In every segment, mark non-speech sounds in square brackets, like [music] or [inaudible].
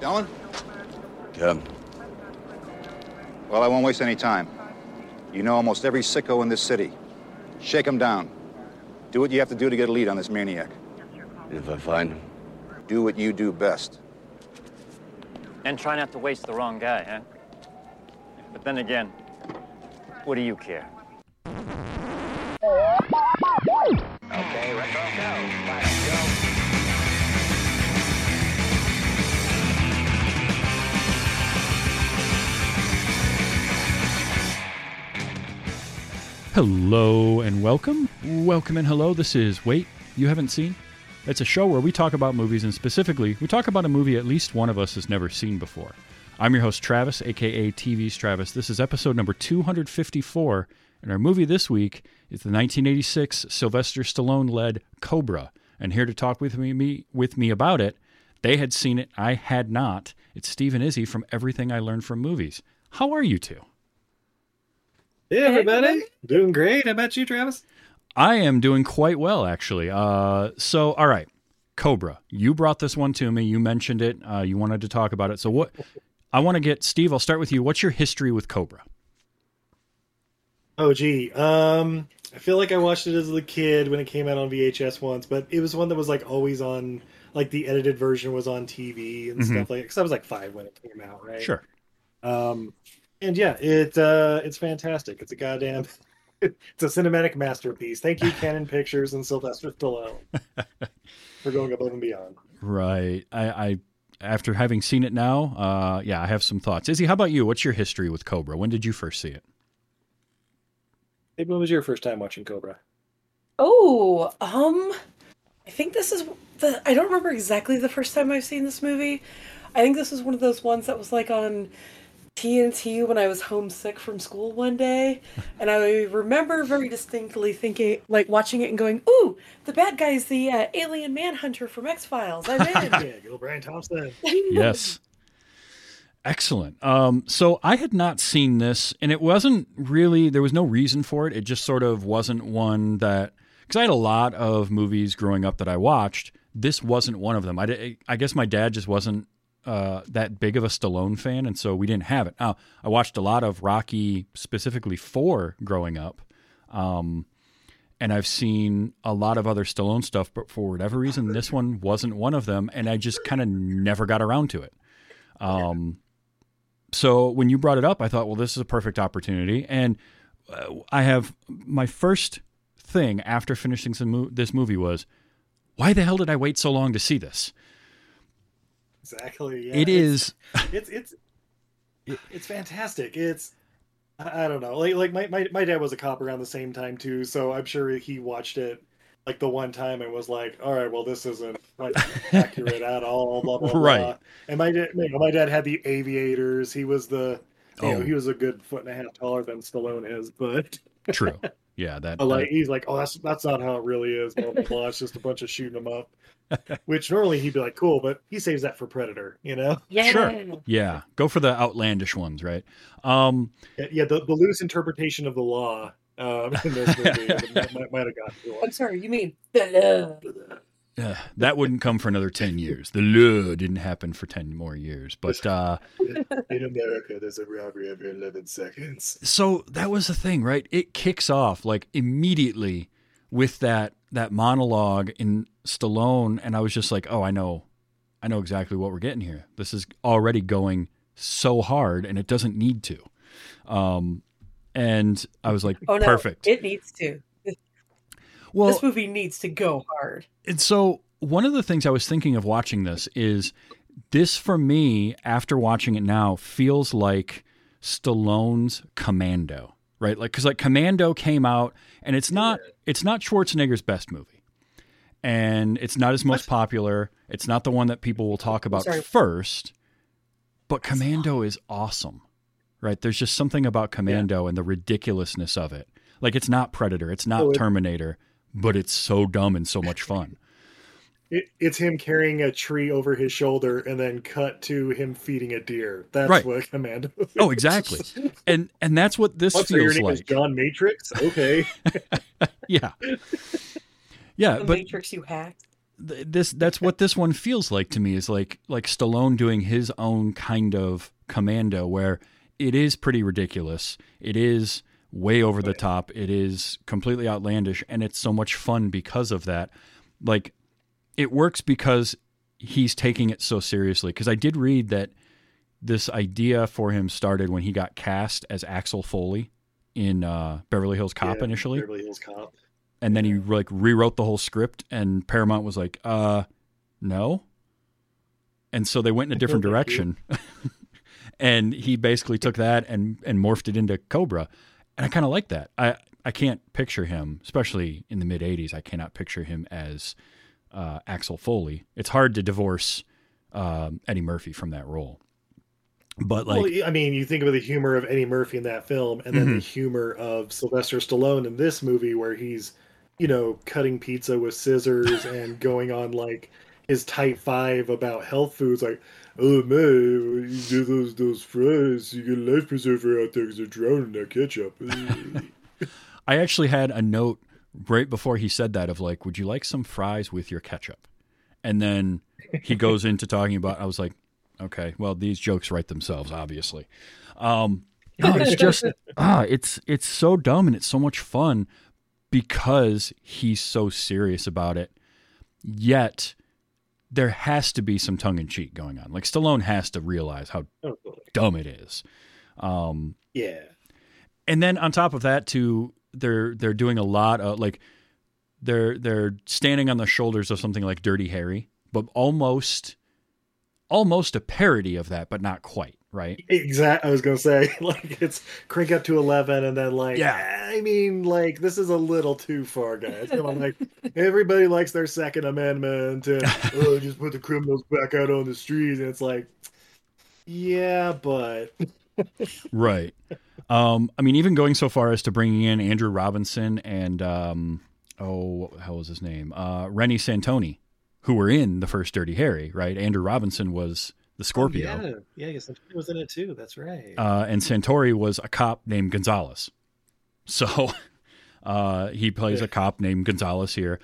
Dylan? Yeah. Well, I won't waste any time. You know almost every sicko in this city. Shake him down. Do what you have to do to get a lead on this maniac. If I find him? Do what you do best. And try not to waste the wrong guy, huh? But then again, what do you care? Okay, retro go. Fire, go. Hello and welcome. Welcome and hello. This is Wait, You Haven't Seen? It's a show where we talk about movies and specifically, we talk about a movie at least one of us has never seen before. I'm your host, Travis, aka TV's Travis. This is episode number 254, and our movie this week is the 1986 Sylvester Stallone led Cobra. And here to talk with me, me with me about it, they had seen it, I had not. It's Steve and Izzy from Everything I Learned from Movies. How are you two? Hey everybody, doing great. How about you, Travis? I am doing quite well, actually. Uh, so, all right, Cobra. You brought this one to me. You mentioned it. Uh, you wanted to talk about it. So, what? I want to get Steve. I'll start with you. What's your history with Cobra? Oh gee, um, I feel like I watched it as a kid when it came out on VHS once, but it was one that was like always on, like the edited version was on TV and Mhm. stuff like. Because I was like five when it came out, right? Sure. Um, and yeah, it uh, it's fantastic. It's a goddamn, [laughs] it's a cinematic masterpiece. Thank you, Cannon [laughs] Pictures and Sylvester Stallone, [laughs] for going above and beyond. Right. I, I after having seen it now, uh, yeah, I have some thoughts. Izzy, how about you? What's your history with Cobra? When did you first see it? Hey, when was your first time watching Cobra? Oh, um, I think this is the. I don't remember exactly the first time I've seen this movie. I think this is one of those ones that was like on TNT when I was homesick from school one day, and I remember very distinctly thinking, like watching it and going, "Ooh, the bad guy's the uh, alien manhunter from X Files." I'm in. yeah, good old Brian Thompson. yes. Excellent. Um, so I had not seen this, and it wasn't really, there was no reason for it. It just sort of wasn't one that, because I had a lot of movies growing up that I watched. This wasn't one of them. I, I guess my dad just wasn't uh, that big of a Stallone fan, and so we didn't have it. Now, I watched a lot of Rocky, specifically four, growing up. Um, and I've seen a lot of other Stallone stuff, but for whatever reason, this one wasn't one of them, and I just kind of never got around to it. Um, so when you brought it up, I thought, well, this is a perfect opportunity, and uh, I have my first thing after finishing mo- this movie was, why the hell did I wait so long to see this? Exactly. Yeah, it it's- is [laughs] it's it's it's fantastic. It's I don't know. Like like my, my my dad was a cop around the same time too, so I'm sure he watched it like the one time and was like, "All right, well this isn't accurate at all." Blah blah [laughs] blah. Right. And my dad, you know, my dad had the aviators. He was the you know Oh. he was a good foot and a half taller than Stallone is, but, true. [laughs] Yeah, that, but like that- he's like, "Oh, that's that's not how it really is." Blah blah blah. It's just a bunch of shooting them up. [laughs] Which normally he'd be like, "Cool," but he saves that for Predator, you know. yeah. Sure. yeah, go for the outlandish ones, right? Um, Yeah, yeah, the, the loose interpretation of the law um, [laughs] in this movie might, [laughs] might, might have gotten to I'm sorry. You mean the love? Uh, that wouldn't come for another ten years. The law didn't happen for ten more years, but uh, [laughs] In America, there's a robbery every 11 seconds. so that was the thing, right? It kicks off like immediately with that that monologue in Stallone, and I was just like, oh, I know, I know exactly what we're getting here. This is already going so hard, and it doesn't need to. Um, and I was like, Oh no, perfect. It needs to. Well, this movie needs to go hard. And so one of the things I was thinking of watching this is this for me, after watching it now, feels like Stallone's Commando, right? Like because like Commando came out and it's not it's not Schwarzenegger's best movie. And it's not his most popular. It's not the one that people will talk about first. But Commando is awesome. Right? There's just something about Commando and the ridiculousness of it. Like it's not Predator, it's not Oh, Terminator, but it's so dumb and so much fun. [laughs] It, it's him carrying a tree over his shoulder and then cut to him feeding a deer. That's Right. what Commando [laughs] Oh, exactly. And and that's what this What, so your feels name is like. John Matrix? Okay. [laughs] Yeah. Yeah, The but Matrix you hacked. th- this that's what this one feels like to me is like like Stallone doing his own kind of commando where it is pretty ridiculous. It is way over the top. It is completely outlandish and it's so much fun because of that. Like it works because he's taking it so seriously. Because I did read that this idea for him started when he got cast as Axel Foley in uh, Beverly Hills Cop Yeah, initially. Beverly Hills Cop. and then he like rewrote the whole script and paramount was like uh no. And so they went in a [laughs] different direction. [laughs] And he basically took that and and morphed it into cobra and i kind of like that. I i can't picture him especially in the mid 80s i cannot picture him as uh axel foley. It's hard to divorce um eddie murphy from that role. But like well, I mean, you think of the humor of Eddie Murphy in that film, and then Mm-hmm. the humor of Sylvester Stallone in this movie, where he's, you know, cutting pizza with scissors and going on like his type five about health foods, like, oh man, when you do those those fries, you get a life preserver out there because they're drowning in that ketchup. [laughs] I actually had a note right before he said that of like, would you like some fries with your ketchup? And then he goes into talking about, I was like, okay, well, these jokes write themselves, obviously. Um, no, it's just, [laughs] ah, it's, it's so dumb and it's so much fun because he's so serious about it. Yet there has to be some tongue in cheek going on. Like Stallone has to realize how oh, dumb it is. Um, yeah, and then on top of that too they're they're doing a lot of like they're they're standing on the shoulders of something like dirty harry but almost almost a parody of that but not quite right exact. I was gonna say [laughs] like it's crank up to eleven, and then like, Yeah. I mean, like this is a little too far, guys. Come on, like everybody likes their Second Amendment, and [laughs] oh, just put the criminals back out on the streets, and it's like, yeah, but right um i mean even going so far as to bringing in andrew robinson and um oh what the hell was his name uh reni santoni who were in the first dirty harry right andrew robinson was the scorpio Oh, yeah, yeah, I guess he was in it too. That's right. uh, and Santoni was a cop named Gonzalez. So [laughs] uh, he plays a cop named Gonzalez here.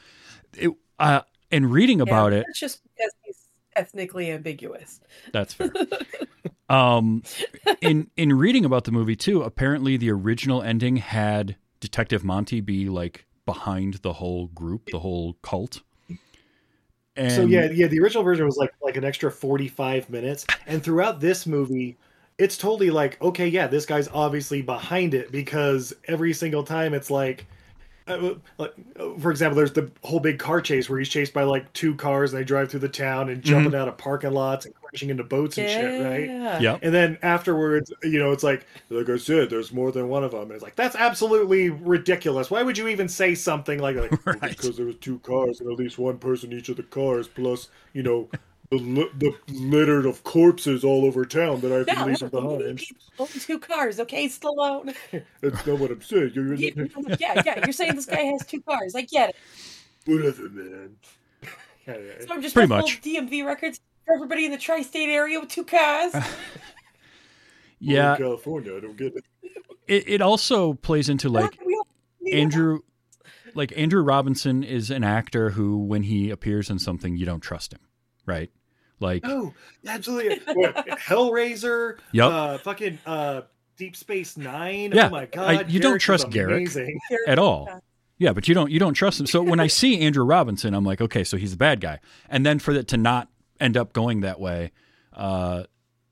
It, uh, and reading about Yeah, it, That's just because he's ethnically ambiguous. that's fair. [laughs] um, in in reading about the movie too, apparently the original ending had Detective Monty be like behind the whole group, the whole cult. And so yeah, yeah, the original version was like like an extra forty five minutes, and throughout this movie, it's totally like, okay, yeah, this guy's obviously behind it because every single time it's like. Uh, like, uh, for example, there's the whole big car chase where he's chased by like two cars and they drive through the town and jumping out of parking lots and crashing into boats and shit, right? Yeah. And then afterwards, you know, it's like, like I said, there's more than one of them. And it's like, that's absolutely ridiculous. Why would you even say something like, [laughs] like "Well, Right. because there was two cars and at least one person in each of the cars, plus, you know, the, li- the litter of corpses all over town that I've been No, leaving no, many behind. people own two cars, okay, Stallone. [laughs] That's not what I'm saying. You're yeah, yeah, you're saying this guy has two cars. I get it. whatever, man. [laughs] Yeah, yeah. So I'm just Pretty much. DMV records for everybody in the tri-state area with two cars. [laughs] yeah, in California, I don't get it. it, it also plays into like We all- we all- Andrew like Andrew Robinson is an actor who when he appears in something you don't trust him, right? Like Oh, absolutely. [laughs] Hellraiser. Yep. Uh, fucking uh, Deep Space Nine. Yeah, Oh my I- god. you don't trust [laughs] Garak. At all. Yeah, but you don't you don't trust him. So when I see Andrew Robinson, I'm like, okay, so he's a bad guy. And then for it to not end up going that way, uh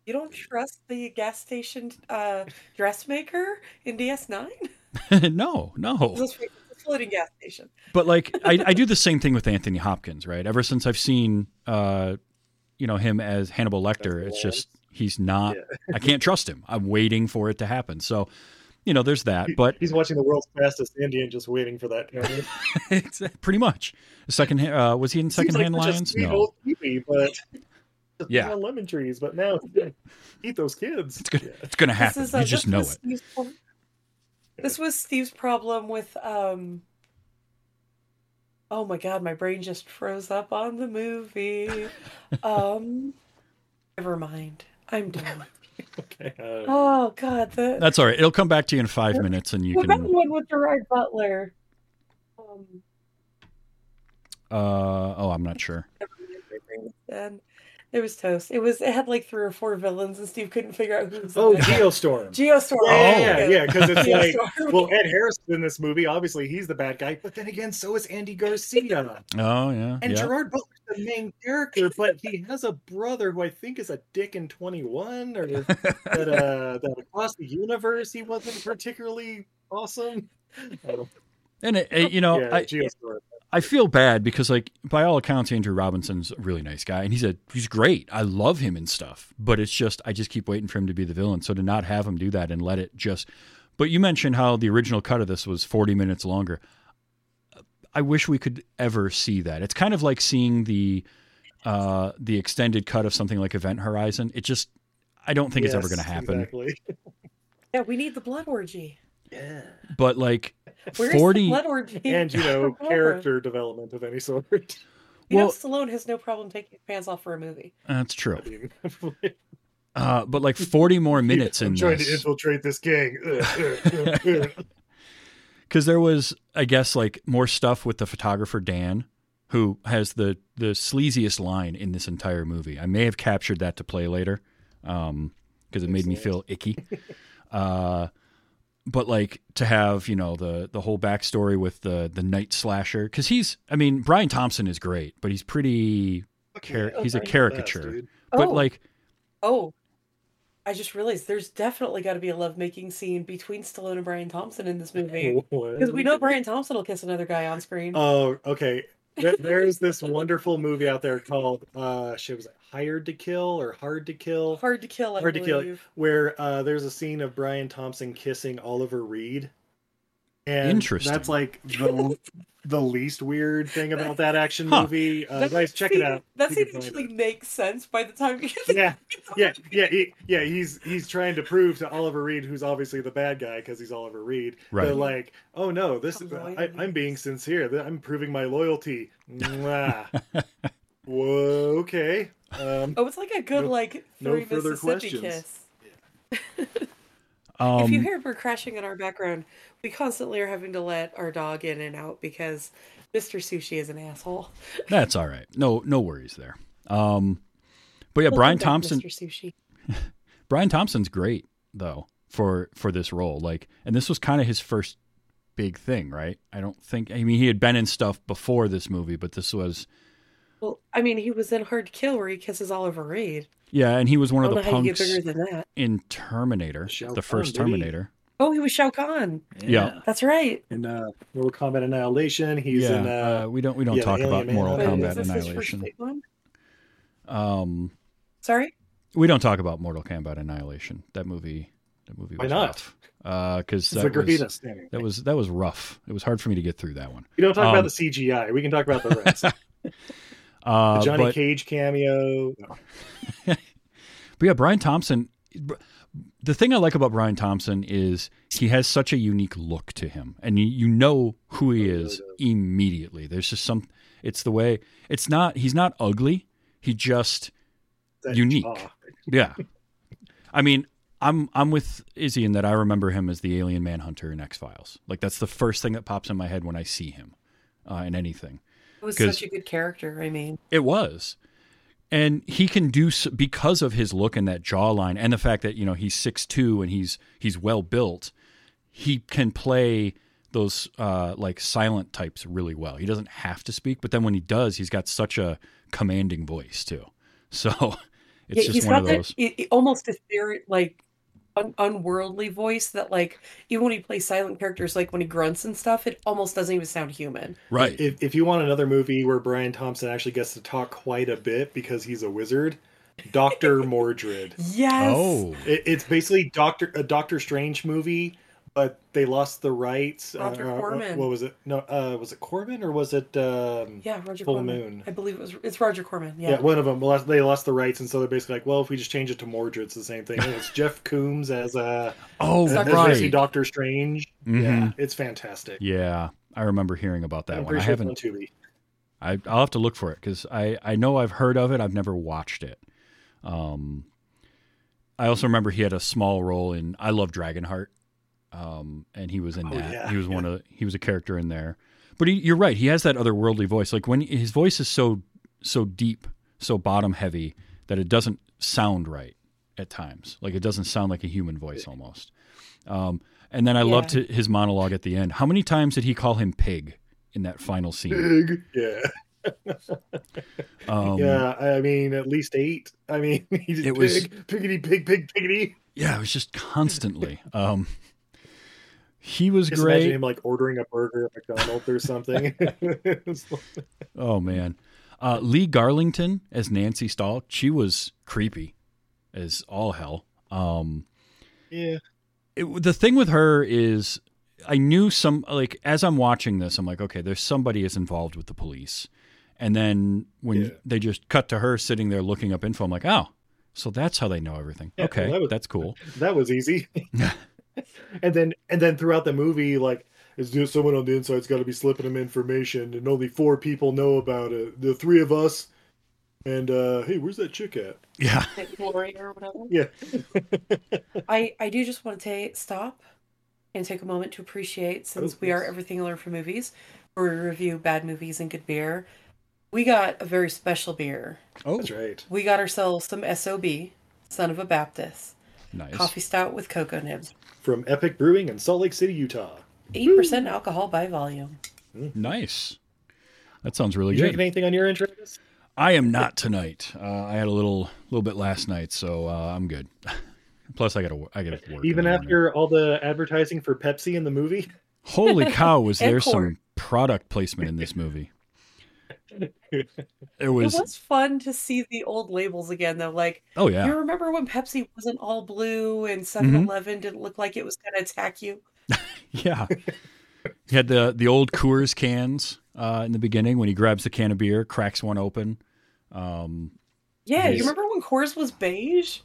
You don't trust the gas station uh, dressmaker in DS9? [laughs] no, no. This is a floating gas station. But like I, I do the same thing with Anthony Hopkins, right? Ever since I've seen uh you know him as Hannibal Lecter, it's just he's not I can't trust him. I'm waiting for it to happen. So, you know, there's that. But He's watching the world's fastest Indian, just waiting for that. [laughs] it's pretty much second uh was he in Seems second hand like lions? No. old hippie, but [laughs] Yeah. lemon trees. But now eat those kids. It's gonna it's gonna happen. This is, uh, you just know was it. Steve's This was Steve's problem with. um Oh my god, my brain just froze up on the movie. [laughs] um Never mind. I'm done. [laughs] Okay. Uh, Oh god, the That's all right. It'll come back to you in five minutes and you the can one with Gerard Butler. Um, Uh, oh, I'm not sure. And it was toast. It was. It had like three or four villains, and Steve couldn't figure out who was. Oh, the bad guy. Geostorm. Geostorm. Yeah, Oh. yeah, yeah, because it's like, well, Ed Harris in this movie, obviously he's the bad guy, but then again, so is Andy Garcia. Oh yeah, And yeah. Gerard Butler's the main character, but he has a brother who I think is a dick in 21, or [laughs] that, uh, that across the universe he wasn't particularly awesome. And it, it- you know, yeah, I Geostorm. I feel bad because like by all accounts, Andrew Robinson's a really nice guy, and he's a he's great. I love him and stuff, but it's just I just keep waiting for him to be the villain. So to not have him do that and let it just. But you mentioned how the original cut of this was 40 minutes longer. I wish we could ever see that. It's kind of like seeing the uh, the extended cut of something like Event Horizon. It just I don't think it's ever going to happen. Exactly. [laughs] Yeah, we need the blood orgy. Yeah. But like [laughs] Where's 40 blood orgy? [laughs] And, you know, [laughs] character development of any sort. You know, Well- Stallone has no problem taking his pants off for a movie. that's true. Uh, but like 40 more minutes I'm in trying this. to infiltrate this gang. Because there was i guess like more stuff with the photographer dan who has the the sleaziest line in this entire movie i may have captured that to play later um because it made me feel icky uh but like to have you know the the whole backstory with the the night slasher because he's i mean brian thompson is great but he's pretty Car- he's a Brian's the best, caricature but Oh. like Oh, I just realized there's definitely got to be a lovemaking scene between Stallone and Brian Thompson in this movie. [laughs] Because we know Brian Thompson will kiss another guy on screen. Oh, okay. There- There's this wonderful movie out there called uh shit was it Hired to Kill or Hard to Kill? Hard to kill, I Hard to Kill, where uh there's a scene of Brian Thompson kissing Oliver Reed. And Interesting. that's like the [laughs] the least weird thing about that action Huh. movie. Uh, That guys, check it out. That scene actually it. makes sense by the time you yeah, [laughs] yeah, yeah, he, yeah. He's he's trying to prove to Oliver Reed, who's obviously the bad guy because he's Oliver Reed. Right. They're like, oh no, this is I'm I, loyal. I'm being sincere. I'm proving my loyalty. Mwah. [laughs] Whoa, okay. Um, Oh, it's like a good No- like no three further Mississippi questions. kiss. Um if you hear we're crashing in our background, we constantly are having to let our dog in and out because Mr. Sushi is an asshole. that's all right no no worries there um but yeah brian thompson Mr. Sushi. [laughs] Brian Thompson's great though for for this role. Like, and this was kind of his first big thing, right? I don't think. I mean, he had been in stuff before this movie, but this was Well, I mean, he was in Hard to Kill where he kisses Oliver Reed. Yeah, and he was one of the know how you get punks bigger than that. in Terminator, Shao the first Kahn, did he? Terminator. Oh, he was Shao Kahn. Yeah. That's right. in uh, Mortal Kombat Annihilation, he's yeah, in. Uh, uh, we don't we don't yeah, talk the about Alien Mortal Man. But Kombat is this his first Annihilation. Um, Sorry. we don't talk about Mortal Kombat Annihilation. That movie, that movie Why not? Because it's the that was that was that was rough. It was hard for me to get through that one. We don't talk um, about the CGI. We can talk about the rest. [laughs] Uh, the Johnny but- Cage cameo. [laughs] But yeah, Brian Thompson. The thing I like about Brian Thompson is he has such a unique look to him, and you, you know who he really is immediately. There's just some. It's the way. It's not. He's not ugly. He just that Unique. [laughs] yeah. I mean, I'm I'm with Izzy in that I remember him as the alien manhunter in X Files. Like that's the first thing that pops in my head when I see him uh, in anything. It was such a good character. I mean, It was. And he can do because of his look and that jawline and the fact that, you know, he's 6'2 and he's he's well built, he can play those uh like silent types really well. He doesn't have to speak, but then when he does, he's got such a commanding voice too. [laughs] So it's yeah, just one of those. i- i- almost ethereal, like un- unworldly voice that, like, even when he plays silent characters, like when he grunts and stuff, it almost doesn't even sound human. Right. If, if you want another movie where Brian Thompson actually gets to talk quite a bit because he's a wizard, Doctor [laughs] Mordrid. Yes. oh. It, it's basically Doctor a Doctor Strange movie, but they lost the rights. Roger uh, uh, Corman. What was it? No, uh, was it Corbin or was it? Um, Yeah, Roger Full Corman. Moon. I believe it was. It's Roger Corman. yeah. Yeah. one of them. They lost the rights, and so they're basically like, well, if we just change it to Mordrid, it's the same thing. And it's [laughs] Jeff Combs as a Oh, as Dr. basically right. Doctor Strange. Mhm. Yeah, it's fantastic. Yeah, I remember hearing about that I'm one. I sure haven't I, I'll have to look for it because I, I know I've heard of it. I've never watched it. Um, I also remember he had a small role in I Love Dragonheart, um, and he was in Oh, that. yeah, he was one yeah. of he was a character in there. But he, you're right. He has that otherworldly voice. Like when his voice is so so deep, so bottom heavy that it doesn't sound right at times. Like it doesn't sound like a human voice almost. Um, and then I Yeah. loved his monologue at the end. How many times did he call him pig in that final scene? Pig. Yeah. [laughs] Um, yeah. I mean, at least eight. I mean, [laughs] he just It pig, was- piggity, pig, pig, piggity. yeah, it was just constantly. Um, he was Just imagine him like ordering a burger at McDonald's or something. [laughs] [laughs] Oh man, uh, Lee Garlington as Nancy Stahl. She was creepy as all hell. Um, yeah. it, the thing with her is I knew some like as I'm watching this, I'm like, okay, there's somebody is involved with the police, and then when Yeah. they just cut to her sitting there looking up info, I'm like, oh, so that's how they know everything. Yeah, okay, well, that was- that's cool. [laughs] that was easy. [laughs] and then and then throughout the movie, like is just someone on the inside's got to be slipping them information, and only four people know about it. The three of us, and uh hey, where's that chick at? Yeah, Glory or whatever. Yeah, [laughs] [laughs] I, I do just want to take stop and take a moment to appreciate since Oh, we are everything you learn from movies, where we review bad movies and good beer. We got a very special beer. oh, that's right. We got ourselves some SOB, Son of a Baptist, nice. coffee stout with cocoa nibs. From Epic Brewing in Salt Lake City, Utah. Eight percent alcohol by volume. Nice. That sounds really You good. drinking anything on your intro? I am not tonight. Uh, I had a little little bit last night, so uh, I'm good. [laughs] Plus, I got to I got to work. Even the morning. after all the advertising for Pepsi in the movie? Holy cow! [laughs] Was there some product placement in this movie? It It was. was fun to see the old labels again, though. Like, Oh yeah. you remember when Pepsi wasn't all blue and 7 Eleven didn't look like it was going to attack you? [laughs] Yeah. He had the the old Coors cans uh, in the beginning when he grabs the can of beer, cracks one open. Um, Yeah, Yes. you remember when Coors was beige?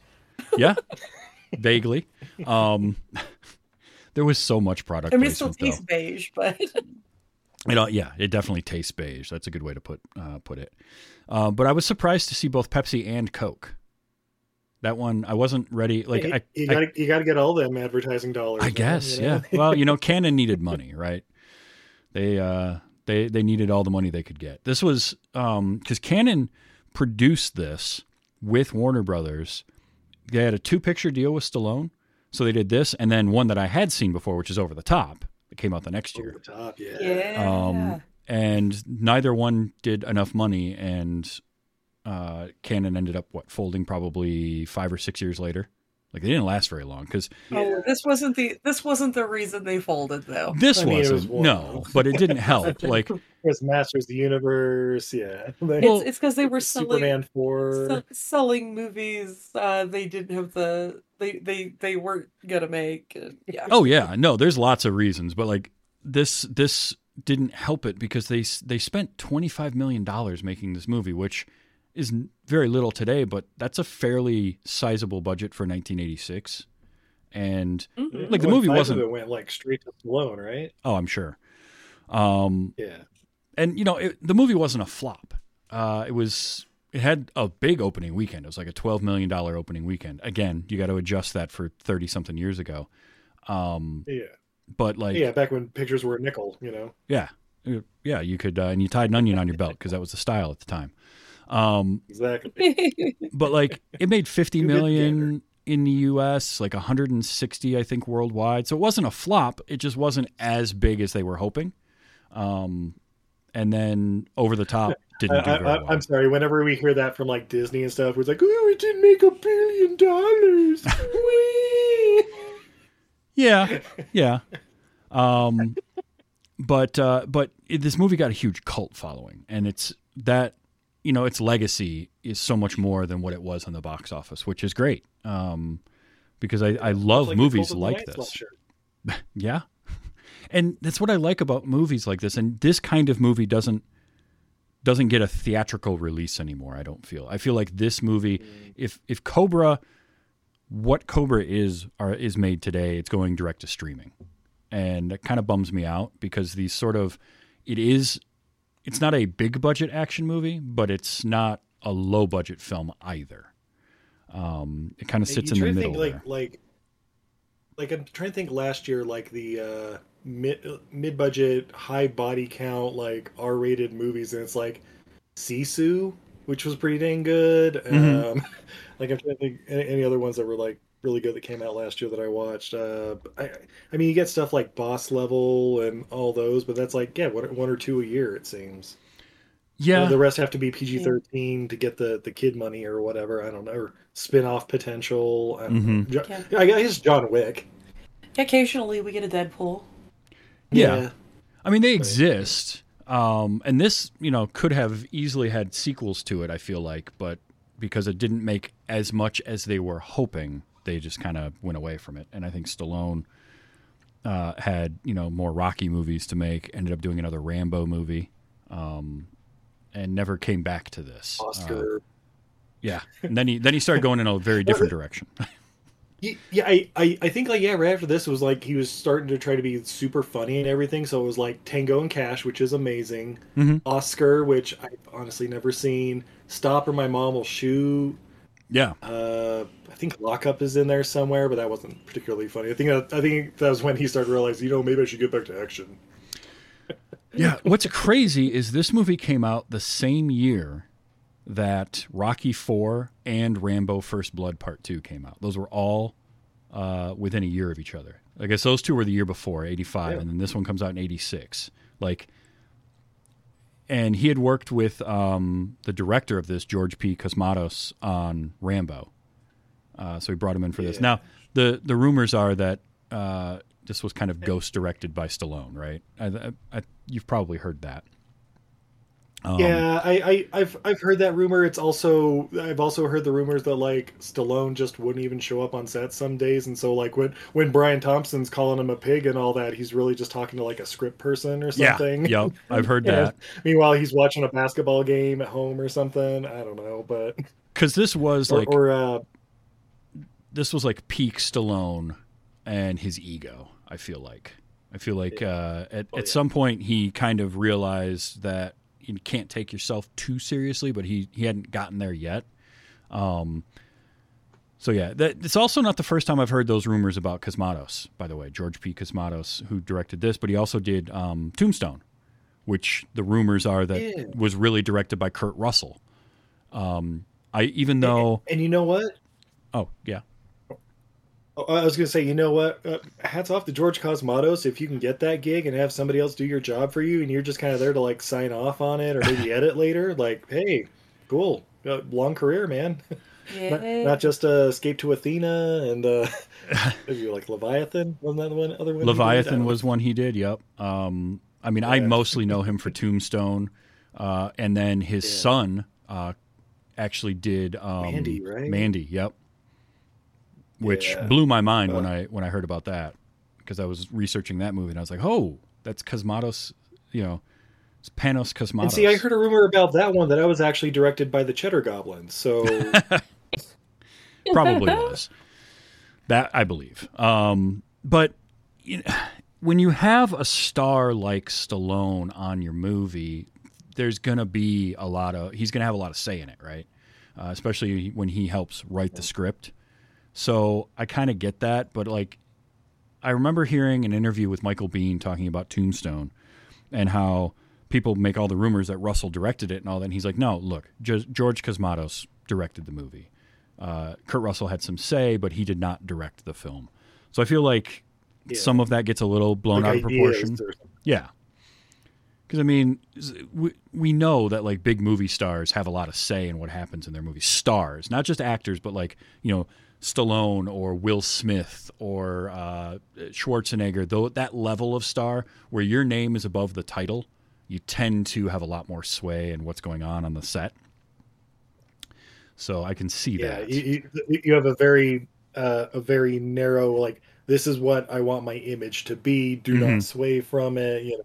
yeah, [laughs] vaguely. Um, [laughs] there was so much product I mean, it still tastes beige, but You know, yeah, it definitely tastes beige. That's a good way to put uh, put it. Uh, but I was surprised to see both Pepsi and Coke. That one, I wasn't ready. Like, you, I, you gotta you gotta get all them advertising dollars. I guess, you know? yeah. Well, you know, [laughs] Cannon needed money, right? They uh they they needed all the money they could get. This was um cuz Cannon produced this with Warner Brothers. They had a two picture deal with Stallone. So they did this and then one that I had seen before which is Over the Top. It came out the next Over year. the top, yeah. yeah. Um and neither one did enough money and uh Cannon ended up what folding probably 5 or 6 years later. Like they didn't last very long cuz Oh, this wasn't the this wasn't the reason they folded though. this I mean, was wasn't one. no, but it didn't help. [laughs] Like There's Masters of the Universe, yeah. [laughs] They- Well, it's it's because they were selling Superman four. se- selling movies. Uh, they didn't have the they they they weren't gonna make. and yeah. Oh yeah, no, there's lots of reasons, but like this this didn't help it because they they spent 25 million dollars making this movie, which is very little today, but that's a fairly sizable budget for 1986. And Mhm. like the movie wasn't It went like straight to Stallone, right? oh, I'm sure. Um Yeah. and you know, it, the movie wasn't a flop. Uh it was it had a big opening weekend. It was like a 12 million dollar opening weekend. Again, you got to adjust that for 30 something years ago. Um Yeah. but like yeah, back when pictures were a nickel, you know. Yeah, Uh, yeah, you could, uh, and you tied an onion on your belt because that was the style at the time. Um, Exactly. [laughs] but like, it made fifty [laughs] You good million in the U.S., like 160, I think, worldwide. So it wasn't a flop. It just wasn't as big as they were hoping. Um, and then over the top [laughs] didn't do I, I, well. I'm sorry. Whenever we hear that from like Disney and stuff, it's like, oh, it didn't make a billion dollars. Yeah, yeah. Um, but uh, but it, this movie got a huge cult following, and it's that you know its legacy is so much more than what it was on the box office, which is great. Um, because I, I love Like movies Cult of the like this. [laughs] Yeah, and that's what I like about movies like this. And this kind of movie doesn't doesn't get a theatrical release anymore. I don't feel. I feel like this movie, if if Cobra, what Cobra is are is made today, it's going direct to streaming, and that kind of bums me out because these sort of it is. It's not a big budget action movie, but it's not a low budget film either. Um, it kind of sits in the middle think, there. like like like I'm trying to think last year, like the uh, mid mid budget, high body count, like R rated movies, and it's like Sisu, which was pretty dang good. Mhm. Um, [laughs] like I'm trying to think any, any other ones that were like really good that came out last year that I watched. Uh, I I mean, you get stuff like Boss Level and all those, but that's like yeah, one, one or two a year it seems. Yeah, the rest have to be PG thirteen to get the the kid money or whatever. I don't know, or spin off potential. Mm-hmm. Jo- Yeah. I guess John Wick. Occasionally, we get a Deadpool. Yeah. I mean, they exist. Um, and this, you know, could have easily had sequels to it, I feel like, but because it didn't make as much as they were hoping, they just kind of went away from it. And I think Stallone uh, had, you know, more Rocky movies to make, ended up doing another Rambo movie, um, and never came back to this. Uh, Oscar. yeah. And then he, then he started going in a very different direction. [laughs] Yeah, I, I, I think like yeah, right after this was like he was starting to try to be super funny and everything. So it was like Tango and Cash, which is amazing. Mhm. Oscar, which I've honestly never seen. Stop or My Mom Will Shoot. Yeah. Uh, I think Lockup is in there somewhere, but that wasn't particularly funny. I think that, I think that was when he started realizing, you know, maybe I should get back to action. [laughs] Yeah, what's crazy is this movie came out the same year that Rocky Four and Rambo First Blood Part Two came out. Those were all uh, within a year of each other. I guess those two were the year before, eighty five, Yeah. and then this one comes out in eighty six. Like, and he had worked with um, the director of this, George P. Cosmatos, on Rambo. Uh, so he brought him in for this. Now, the the rumors are that uh, this was kind of ghost directed by Stallone, right? I, I, I, you've probably heard that. Um, yeah, I, I, I've I've heard that rumor. It's also I've also heard the rumors that like Stallone just wouldn't even show up on set some days, and so like when when Brian Thompson's calling him a pig and all that, he's really just talking to like a script person or something. Yeah. Yep. I've heard [laughs] that. Meanwhile, he's watching a basketball game at home or something. I don't know, but Because this was or, like or uh, this was like peak Stallone and his ego. I feel like. I feel like uh, at Oh, at yeah. some point he kind of realized that you can't take yourself too seriously, but he he hadn't gotten there yet. Um. So yeah, that, it's also not the first time I've heard those rumors about Cosmatos. By the way, George P. Cosmatos, who directed this, but he also did um, Tombstone, which the rumors are that Yeah. was really directed by Kurt Russell. Um, I even though and you know what? oh yeah I was gonna say, you know what? Uh, hats off to George Cosmatos if you can get that gig and have somebody else do your job for you, and you're just kind of there to like sign off on it or maybe [laughs] edit later. Like, hey, cool, uh, long career, man. [laughs] Yeah. not, not just uh, Escape to Athena and uh, [laughs] maybe like Leviathan. Wasn't that the one other one? he did? I Leviathan don't was one he did. Yep. Um, I mean, I mostly know him for Tombstone, uh, and then his Yeah. son uh, actually did um, Mandy, right? Mandy. Yep. Which Yeah. blew my mind when Uh. I when I heard about that because I was researching that movie and I was like, oh, that's Cosmatos. You know, it's Panos Cosmatos. And see, I heard a rumor about that one that I was actually directed by the Cheddar Goblins. So [laughs] probably was that I believe. Um, but you know, when you have a star like Stallone on your movie, there's gonna be a lot of he's gonna have a lot of say in it, right? Uh, especially when he helps write the script. So I kind of get that, but like I remember hearing an interview with Michael Biehn talking about Tombstone and how people make all the rumors that Russell directed it and all that. And he's like, no, look, George Cosmatos directed the movie. Uh, Kurt Russell had some say, but he did not direct the film. So I feel like Yeah. some of that gets a little blown like out of proportion. or- Yeah. Because I mean, we we know that like big movie stars have a lot of say in what happens in their movies. Stars, not just actors, but like you know Stallone or Will Smith or uh, Schwarzenegger. Though that level of star where your name is above the title, you tend to have a lot more sway in what's going on on the set. So I can see yeah, that. you, you have a very uh, a very narrow like this is what I want my image to be. Do Mhm. not sway from it. You know,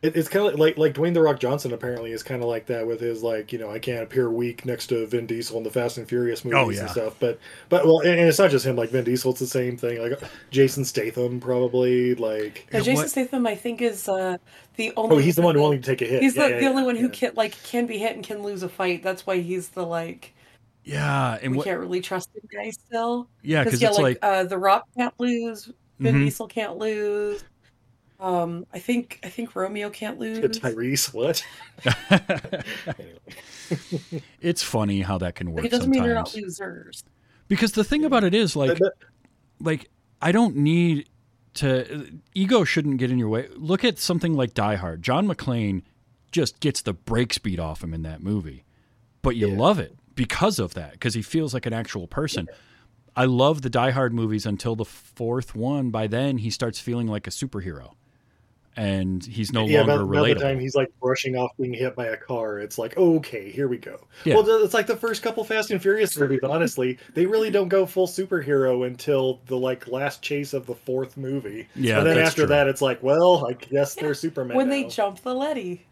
it, it's kind of like like Dwayne the Rock Johnson apparently is kind of like that with his like you know I can't appear weak next to Vin Diesel in the Fast and Furious movies Oh, yeah. and stuff. But but well, and, and it's not just him. Like Vin Diesel, it's the same thing. Like Jason Statham probably like. Yeah, Yeah, Jason what- Statham, I think, is uh, the only. Oh, he's the one willing willing to take a hit. He's Yeah, the, yeah, the only yeah, one who can like can be hit and can lose a fight. That's why he's the like Yeah, and we what? can't really trust the guy still. Yeah, because yeah, it's like, like, uh, The Rock can't lose. Vin Mhm. Diesel can't lose. Um, I think I think Romeo can't lose. Tyrese, what? [laughs] it's funny how that can work Like, it doesn't sometimes. mean they're not losers. Because the thing about it is, like, like I don't need to. Ego shouldn't get in your way. Look at something like Die Hard. John McClane just gets the brake speed off him in that movie, but you Yeah. love it because of that because he feels like an actual person. I love the Die Hard movies until the fourth one. By then, he starts feeling like a superhero, and he's no yeah, longer by, by the relatable. time he's like brushing off being hit by a car, it's like, okay, here we go. Yeah. Well, it's like the first couple Fast and Furious movies. Honestly, they really don't go full superhero until the like last chase of the fourth movie. Yeah, and then that's after true. that, it's like, well, I guess they're Superman. when now. they jump the Letty.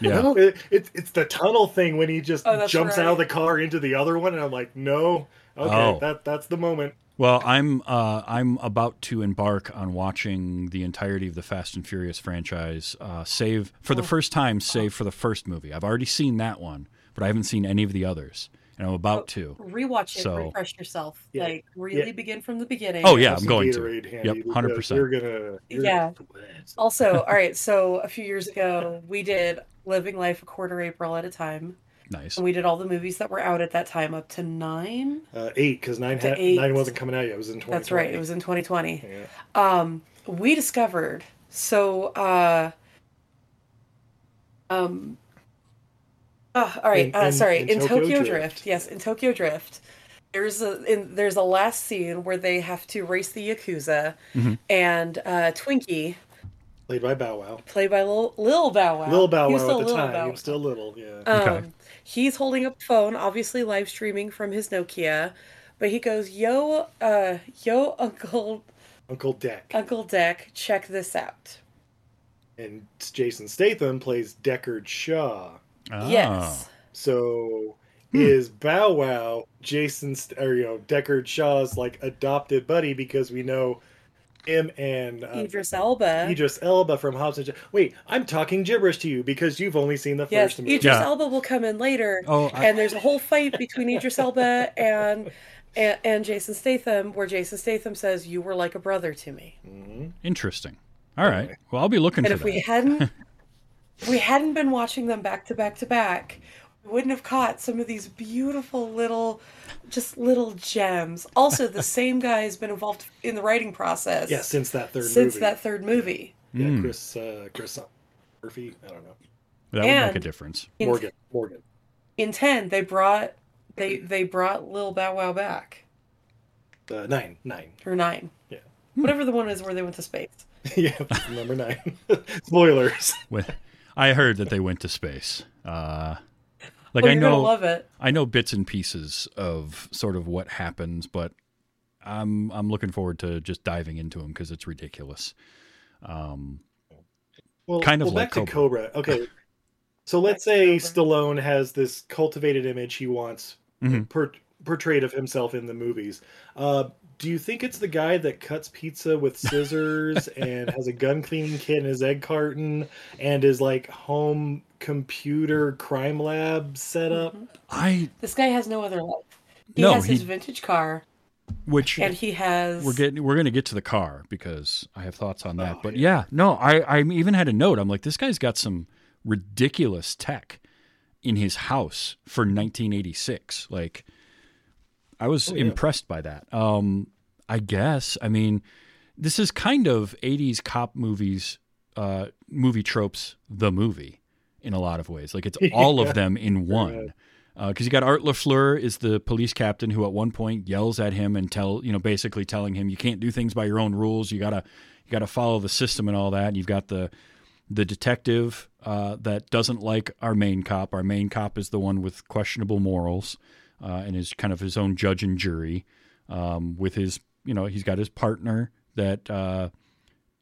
yeah, No, it, it's it's the tunnel thing when he just Oh, that's jumps out of the car into the other one, and I'm like, no, okay, Oh. that that's the moment. Well, I'm uh, I'm about to embark on watching the entirety of the Fast and Furious franchise, uh, save for the first time, save for the first movie. I've already seen that one, but I haven't seen any of the others, and I'm about to. Rewatch it, So- refresh yourself. Yeah. Like really Yeah. begin from the beginning. Oh, yeah, I'm going to. Gatorade handy Yep, 100%. You're gonna, you're Yeah. gonna- Also, all right, [laughs] so a few years ago, we did Living Life a Quarter April at a time. Nice. And we did all the movies that were out at that time up to nine. Uh, eight because nine ha- eight. nine wasn't coming out yet. It was in twenty. That's right, it was in 2020. Yeah. Um, we discovered, so, uh, um, oh, all right, In- uh, sorry, in in, Tokyo Tokyo, Drift. Drift. yes, in Tokyo Drift, there's a in, there's a last scene where they have to race the Yakuza, Mm-hmm. and uh, Twinkie, Played by Bow Wow. played by Lil, Lil Bow Wow, Little Bow Wow at the Lil time. Bow He was still little. Yeah. Um, Okay. He's holding a phone, obviously live streaming from his Nokia, but he goes, "Yo, uh, yo, Uncle Uncle Deck Uncle Deck, check this out." and Jason Statham plays Deckard Shaw. Ah. Yes, So Hmm. is Bow Wow Jason St- or you know Deckard Shaw's like adopted buddy because we know him and uh, Idris Elba. Idris Elba from Hobbs and Shaw. Wait, I'm talking gibberish to you because you've only seen the yes, first movie. Idris Yeah. Elba will come in later, Oh, I- and there's a whole fight between Idris Elba and, and and Jason Statham, where Jason Statham says, "You were like a brother to me." Interesting. All right. Well, I'll be looking And for if that. we hadn't, [laughs] we hadn't been watching them back to back to back, we wouldn't have caught some of these beautiful little, just little gems. Also, the [laughs] same guy has been involved in the writing process. Yeah, since that third since movie. that third movie. yeah, Mm. Chris uh, Chris Murphy. I don't know. that would make a difference. In, Morgan. Morgan. in ten, they brought they they brought Lil Bow Wow back Uh, nine. Nine. or nine, Yeah. whatever the one is where they went to space. [laughs] yeah, number nine. [laughs] Spoilers. I heard that they went to space. Uh, like well, I you're know, love it. I know bits and pieces of sort of what happens, but I'm I'm looking forward to just diving into them because it's ridiculous. Um, Well, Kind of well, like back to Cobra. Okay. So let's say Stallone has this cultivated image he wants Mhm. per- portrayed of himself in the movies. Uh, do you think it's the guy that cuts pizza with [laughs] scissors and has a gun cleaning kit in his egg carton and is like home computer crime lab setup? I This guy has no other life. He No, has his vintage car, which and he has we're getting we're gonna get to the car because I have thoughts on that. but yeah, no, I I even had a note. I'm like, this guy's got some ridiculous tech in his house for 1986. Like, I was Oh, yeah. impressed by that. Um, I guess. I mean, this is kind of 80s cop movies, uh, movie tropes. The movie, in a lot of ways, like it's [laughs] all of them in one. Because you got Art Lafleur is the police captain who at one point yells at him and tell you know basically telling him you can't do things by your own rules. You gotta you gotta follow the system and all that. And you've got the the detective uh, that doesn't like our main cop. Our main cop is the one with questionable morals uh, and is kind of his own judge and jury. Um, with his you know he's got his partner that uh,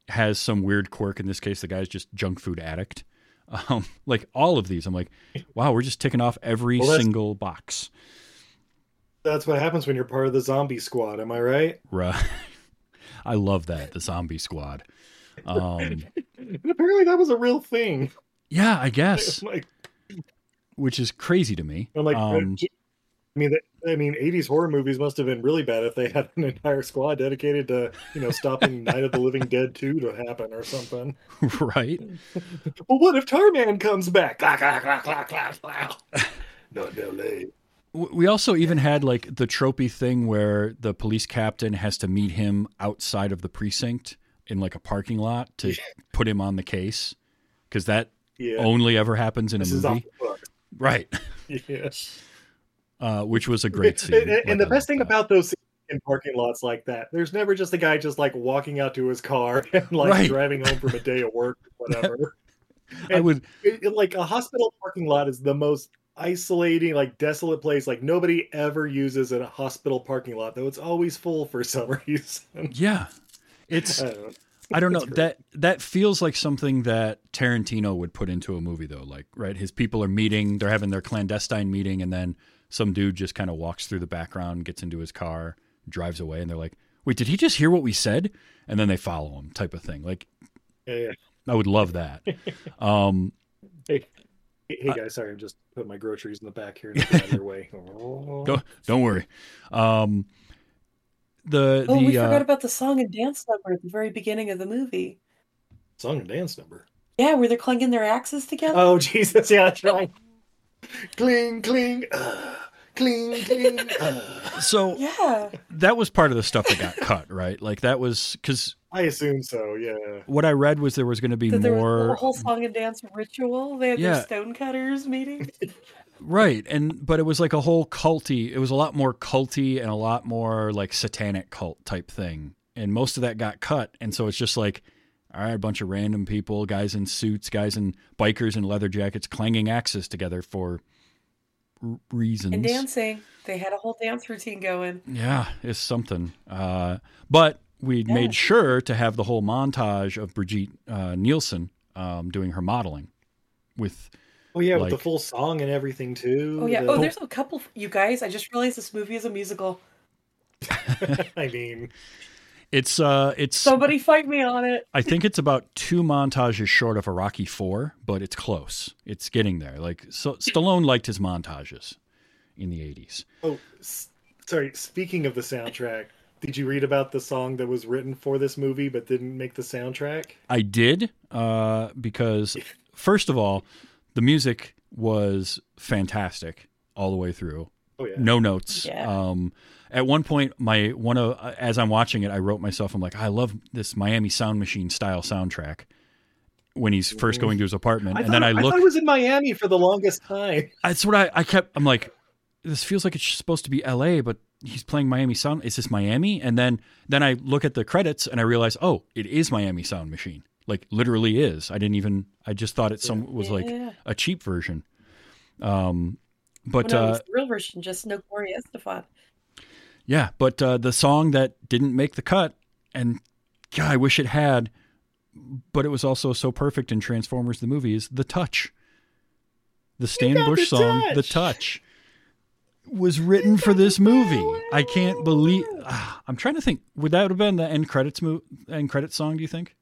has some weird quirk. In this case, the guy's just junk food addict. [laughs] Um, like all of these, I'm like, wow, we're just ticking off every Well, single box. That's what happens when you're part of the zombie squad, am I right? Right. [laughs] I love that the zombie squad. Um, [laughs] And apparently that was a real thing. yeah, I guess, like which is crazy to me. I'm like um, I mean, I mean, '80s horror movies must have been really bad if they had an entire squad dedicated to, you know, stopping [laughs] Night of the Living Dead 2 to happen or something. [laughs] right? [laughs] Well, what if Tarman comes back? Clack, clack, clack, clack, clack, clack. Not LA. W- We also even had like the tropey thing where the police captain has to meet him outside of the precinct in like a parking lot to put him on the case because that Yeah. only ever happens in this a movie, right? Yeah. Uh, which was a great [laughs] scene. And, and the best thing that. about those scenes in parking lots like that, there's never just a guy just like walking out to his car [laughs] and like Right. driving home from a day of work or whatever. [laughs] I would It- it- like a hospital parking lot is the most isolating, like desolate place. Like nobody ever uses a hospital parking lot, though it's always full for some reason. yeah. It's I don't know. I don't know that that feels like something that Tarantino would put into a movie though. Like right, his people are meeting, they're having their clandestine meeting, and then some dude just kind of walks through the background, gets into his car, drives away, and they're like, "Wait, did he just hear what we said?" And then they follow him, type of thing. Like Yeah, yeah. I would love that. [laughs] Um, Hey, hey hey, guys, sorry, I'm just putting my groceries in the back here. Get out of your way. [laughs] don't don't worry. Um, the Oh, the we uh, forgot about the song and dance number at the very beginning of the movie. Song and dance number. Yeah, where they're clanging their axes together. Oh [laughs] Jesus, yeah, that's right. Cling, cling, uh, cling, cling. Uh. so Yeah. that was part of the stuff that got cut, right? Like that was because I assume so. Yeah. what I read was there was going to be That more a whole song and dance ritual. They had Yeah. their stonecutters meeting. [laughs] Right, and but it was like a whole culty. It was a lot more culty and a lot more like satanic cult type thing. And most of that got cut, and so it's just like, all right, a bunch of random people, guys in suits, guys in bikers and leather jackets, clanging axes together for r- reasons. and dancing. They had a whole dance routine going. Yeah, it's something. Uh, but we Yeah. made sure to have the whole montage of Brigitte uh, Nielsen um, doing her modeling with Oh yeah, with the full song and everything too. Oh yeah. The- Oh, there's a couple. You guys, I just realized this movie is a musical. [laughs] I mean, it's uh it's Somebody fight me on it. I think it's about two montages short of a Rocky Four, but it's close. It's getting there. Like so, Stallone liked his montages in the '80s. oh, s- sorry. Speaking of the soundtrack, did you read about the song that was written for this movie but didn't make the soundtrack? I did uh, because first of all, the music was fantastic all the way through. Oh yeah. No notes. Yeah. Um, at one point, my one of as I'm watching it, I wrote myself. I'm like, I love this Miami Sound Machine style soundtrack. When he's first going to his apartment, I and then I thought- look. thought it was in Miami for the longest time. [laughs] That's what I, I kept. I'm like, this feels like it's supposed to be L.A., but he's playing Miami Sound. Is this Miami? And then then I look at the credits and I realize, oh, it is Miami Sound Machine. Like literally is. I didn't even. I just thought it some was like a cheap version. Um, but oh, no, uh, the real version, just no Gloria Estefan. yeah, but uh, the song that didn't make the cut, and God, I wish it had, but it was also so perfect in Transformers the movie is the touch. The Stan Bush the song, touch. "The Touch," was written for this movie. I can't believe. ah, I'm trying to think. Would that have been the end credits mo- end credits song? Do you think?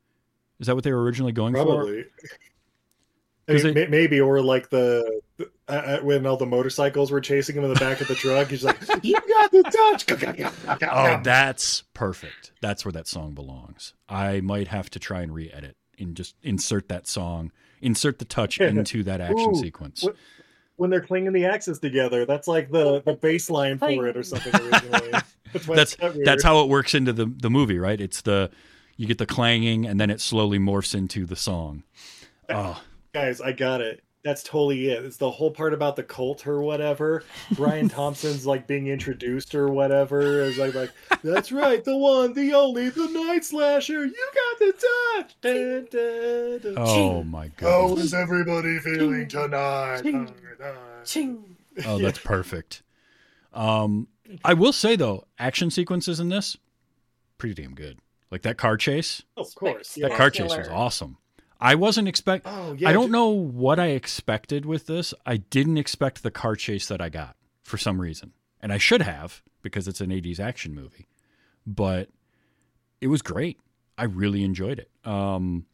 Is that what they were originally going for? Probably. I 'Cause mean, they- maybe or like the, the uh, when all the motorcycles were chasing him in the back of the truck. He's like, "You got the touch." Oh, that's perfect. That's where that song belongs. I might have to try and re-edit and just insert that song, insert the touch [laughs] into that action Ooh, sequence. what- when they're clinging the axes together. That's like the the bass line for it or something originally. [laughs] [laughs] That's That's it's that weird. that's how it works into the the movie, right? It's the you get the clanging and then it slowly morphs into the song. Oh, guys, I got it. That's totally it. It's the whole part about the cult or whatever. Brian [laughs] Thompson's like being introduced or whatever. Is like, like that's right, the one, the only, the night slasher. You got the touch. Da, da, da. oh my god. is everybody feeling tonight? Ching. Tonight. Ching. Oh, [laughs] that's perfect. Um, I will say though, action sequences in this pretty damn good. Like that car chase. Of course. That Yeah. car chase was awesome. I wasn't expect. Oh yeah. I don't know what I expected with this. I didn't expect the car chase that I got for some reason. And I should have because it's an 80s action movie. But it was great. I really enjoyed it. Um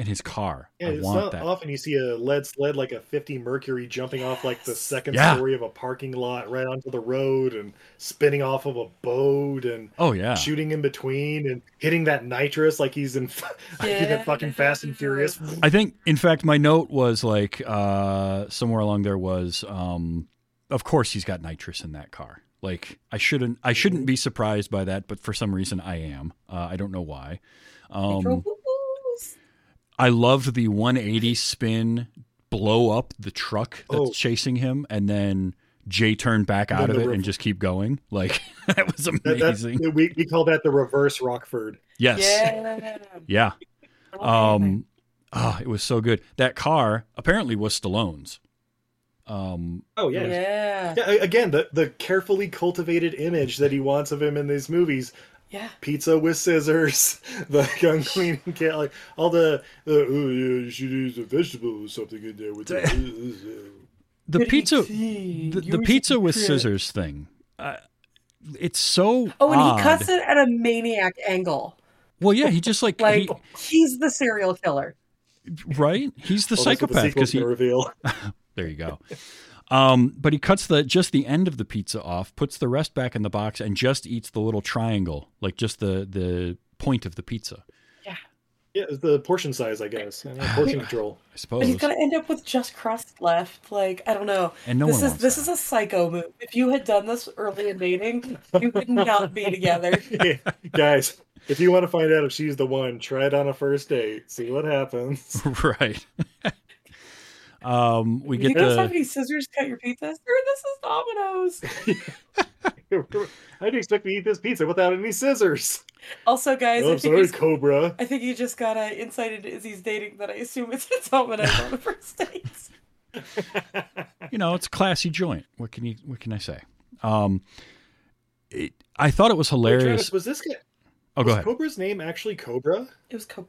in his car. Yeah, I it's want not that. often you see a lead sled like a 50 Mercury jumping off like the second Yeah. story of a parking lot right onto the road and spinning off of a boat and Oh yeah. shooting in between and hitting that nitrous like he's in [laughs] like he's in Yeah. fucking Fast and Furious. I think, in fact, my note was like uh, somewhere along there was, um, of course, he's got nitrous in that car. Like I shouldn't, I shouldn't be surprised by that, but for some reason I am. Uh, I don't know why. Um, Micro-boo-boos. I loved the 180 spin, blow up the truck that's Oh. chasing him, and then J-turn back out then of it rev- and just keep going. Like [laughs] that was That- that's- amazing. we, we call that the reverse Rockford. yes. Yeah. Yeah. [laughs] Um, oh, it was so good. That car apparently was Stallone's. Um, Oh yeah. yeah. Yeah, again, the, the carefully cultivated image that he wants of him in these movies. Yeah. Pizza with scissors, [laughs] the young queen and cat, like all the, the oh yeah, you should use a vegetable or something in there with the, the Good pizza, the, the pizza with good. scissors thing. Uh, it's so Oh, and odd. he cuts it at a maniac angle. Well, yeah, he just like, Like he, he's the serial killer. right. He's the Well, that's what the psychopath because he. gonna reveal. [laughs] There you go. Um, but he cuts the just the end of the pizza off, puts the rest back in the box, and just eats the little triangle, like just the the point of the pizza. Yeah, it's the portion size, I guess. and portion [laughs] control. I suppose. But he's gonna end up with just crust left. Like I don't know. And no this one is this that. is a psycho move. If you had done this early in dating, you would not be together. [laughs] Yeah, Guys, if you want to find out if she's the one, try it on a first date. See what happens. [laughs] right. Um, we you get guys have the any scissors cut your pizza? [laughs] Sir, this is Domino's. How do you expect me to eat this pizza without any scissors? Also, guys, Oh, I I'm think sorry, he's- Cobra. I think you just got uh, insight into Izzy's dating that I assume it's [laughs] a Domino's on the first dates. [laughs] you know it's a classy joint. What can you what can I say? Um, it, I thought it was Wait, hilarious. Travis, was this guy? oh, go ahead. Cobra's name actually Cobra? It was Cobretti.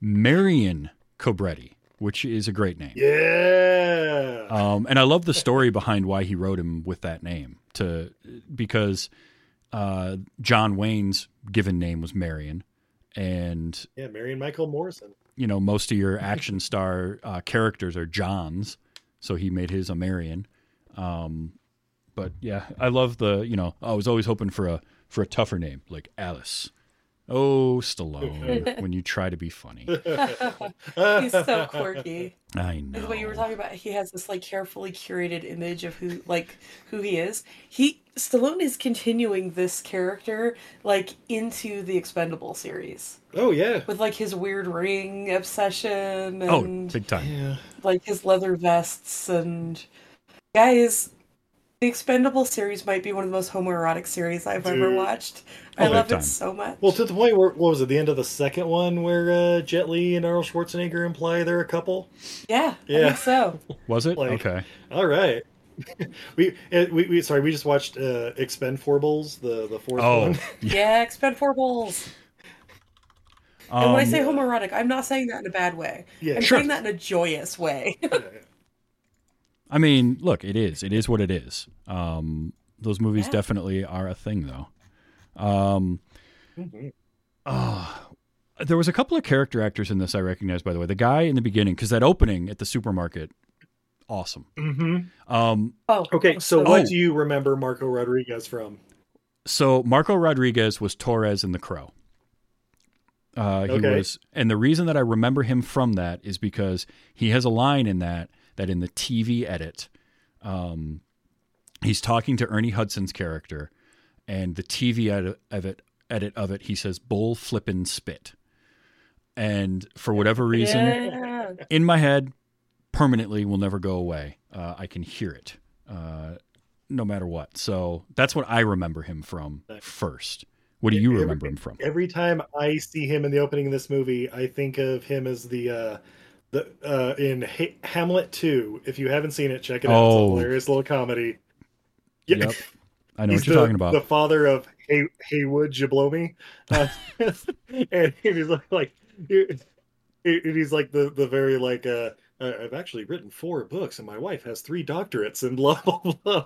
Marion Cobretti, which is a great name. Yeah. Um, and I love the story behind why he wrote him with that name to because uh, John Wayne's given name was Marion, and yeah, Marion Michael Morrison. you know most of your [laughs] action star uh, characters are Johns, so he made his a Marion. Um, but yeah, I love the you know I was always hoping for a for a tougher name like Alice. Oh, Stallone, when you try to be funny, [laughs] He's so quirky. I know. What you were talking about, he has this like carefully curated image of who like who he is. He Stallone is continuing this character like into the Expendable series Oh yeah. with like his weird ring obsession oh, and big time. Yeah. like his leather vests and guys. The Expendable series might be one of the most homoerotic series I've ever watched. I Oh, big love time. it so much. Well, to the point where what was it? The end of the second one where uh, Jet Li and Arnold Schwarzenegger imply they're a couple. yeah, I Yeah. think so. [laughs] Was it Like- okay? All right. [laughs] we, uh, we we sorry we just watched uh, Expend Four Expendables the the fourth Oh, one. [laughs] Yeah, Expend Four Expendables. And when I um, say homoerotic, I'm not saying that in a bad way. Yeah. I'm Sure. saying that in a joyous way. I mean, look, it is. It is what it is. Um, those movies Yeah. definitely are a thing, though. Um, ah, there was a couple of character actors in this I recognized, by the way. The guy in the beginning, because that opening at the supermarket, awesome. Mm-hmm. Um, oh, Okay, so Oh. what do you remember Marco Rodriguez from? so Marco Rodriguez was Torres in The Crow. Uh, he Okay. was, and the reason that I remember him from that is because he has a line in that that in the TV edit, um, he's talking to Ernie Hudson's character, and the TV edit of it, edit of it, he says "bull flippin' spit," and for whatever reason, yeah. in my head, permanently will never go away. Uh, I can hear it, uh, no matter what. So that's what I remember him from first. What do you Every- remember him from? Every time I see him in the opening of this movie, I think of him as the uh, the uh, in ha- Hamlet two. If you haven't seen it, check it out. It's a Oh. hilarious little comedy. Yeah. Yep, I know what you're the, talking about. The father of Hay, Haywood Jablomi, [laughs] uh, [laughs] and he's like, like he- he- he's like the the very like uh, I've actually written four books and my wife has three doctorates and [laughs] blah blah blah.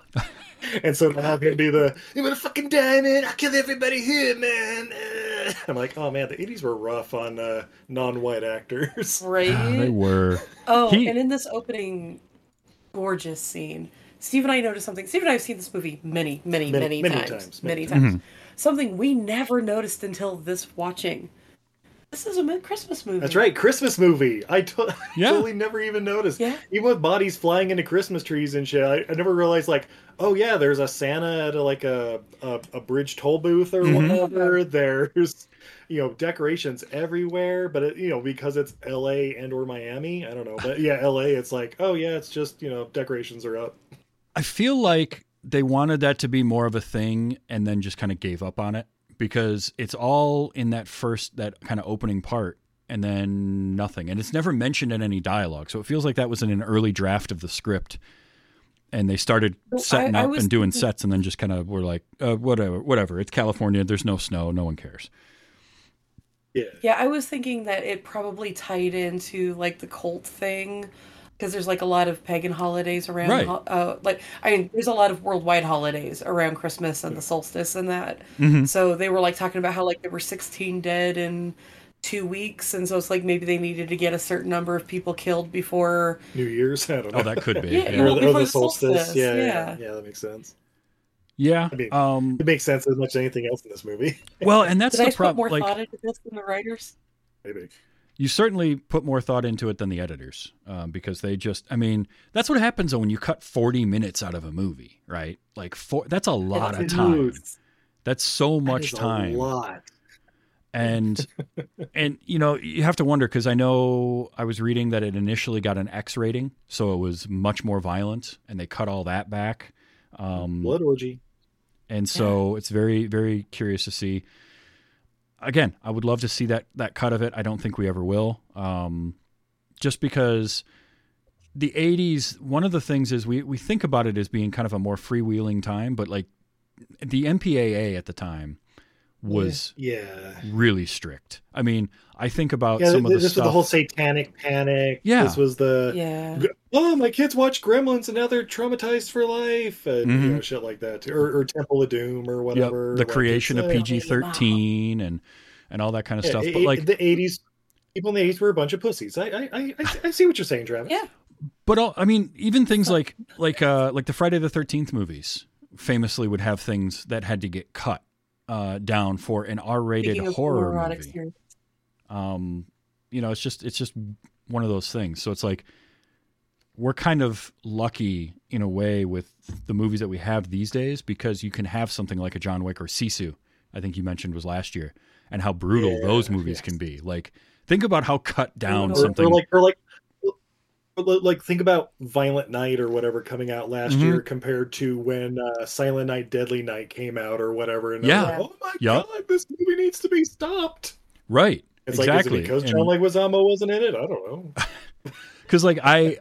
and so to have him do the I'm gonna fucking die, man! I'll kill everybody here, man. Uh, [laughs] I'm like, oh man, the '80s were rough on uh, non-white actors. [laughs] Right? they were. Oh, He- and in this opening gorgeous scene, Steve and I noticed something. Steve and I have seen this movie many, many, Many- many, many times, times, Many many times. Something we never noticed until this watching. This is a Christmas movie. That's right, Christmas movie. I to- [laughs] Yeah. totally never even noticed. Yeah. Even with bodies flying into Christmas trees and shit, I, I never realized like, oh yeah, there's a Santa at a, like a, a a bridge toll booth or Mhm. whatever. There's you know decorations everywhere, but it, you know because it's L.A. and or Miami, I don't know, but yeah, L.A. It's like, oh yeah, it's just you know decorations are up. I feel like they wanted that to be more of a thing and then just kind of gave up on it because it's all in that first that kind of opening part and then nothing. And it's never mentioned in any dialogue. So it feels like that was in an early draft of the script and they started setting I- I up was and doing thinking- sets and then just kind of were like uh, whatever whatever. It's california. There's no snow. No one cares. Yeah. Yeah, I was thinking that it probably tied into like the cult thing because there's like a lot of pagan holidays around. Right. ho- Uh, like I mean, there's a lot of worldwide holidays around Christmas and the solstice and that. Mhm. So they were like talking about how like there were 16 dead in two weeks, and so it's like maybe they needed to get a certain number of people killed before. New Year's, I don't know. oh that could be Yeah, yeah or, well, the- or the the solstice. solstice, Yeah, yeah, yeah. yeah, that makes sense. yeah I mean- um It makes sense as much as anything else in this movie. well and [laughs] that's Did the just put more problem like thought into this than the writers? Maybe. You certainly put more thought into it than the editors um, because they just i mean that's what happens though when you cut 40 minutes out of a movie right? Like four, that's a lot of Dude, time. That's so that much is a lot. and [laughs] and you know you have to wonder because i know i was reading that it initially got an x rating so it was much more violent and they cut all that back. Um, Blood orgy. and so it's very very curious to see again i would love to see that that cut of it. I don't think we ever will. Um, just because the 80s one of the things is we, we think about it as being kind of a more freewheeling time but like the mpaa at the time was Yeah. really strict i mean i think about Yeah, some of the this stuff was the whole satanic panic. Yeah. This was the Yeah. oh my kids watch Gremlins and now they're traumatized for life and you know, shit like that, or, or Temple of Doom or Yep, whatever. the Like, creation of uh, pg-13 and and all that kind of yeah, stuff it- but it- like the eighties, people in the eighties were a bunch of pussies. I I, I, I- I see what you're saying, Travis. Yeah. But all, I mean, even things like like uh, like the Friday the Thirteenth movies famously would have things that had to get cut uh, down for an R-rated Speaking horror movie. series. Um, you know, it's just it's just one of those things. So it's like we're kind of lucky in a way with the movies that we have these days because you can have something like a John Wick or Sisu. I think you mentioned was last year, and how brutal Yeah, those movies yes. can be. Like, think about how cut down Or- something. or like or like like think about Violent Night or whatever coming out last Mhm. year compared to when uh, Silent Night, Deadly Night came out or whatever. And Yeah. like, oh my Yup. god, this movie needs to be stopped. right? It's exactly. like, is it because And- John Leguizamo wasn't in it? I don't know. [laughs] Because like I,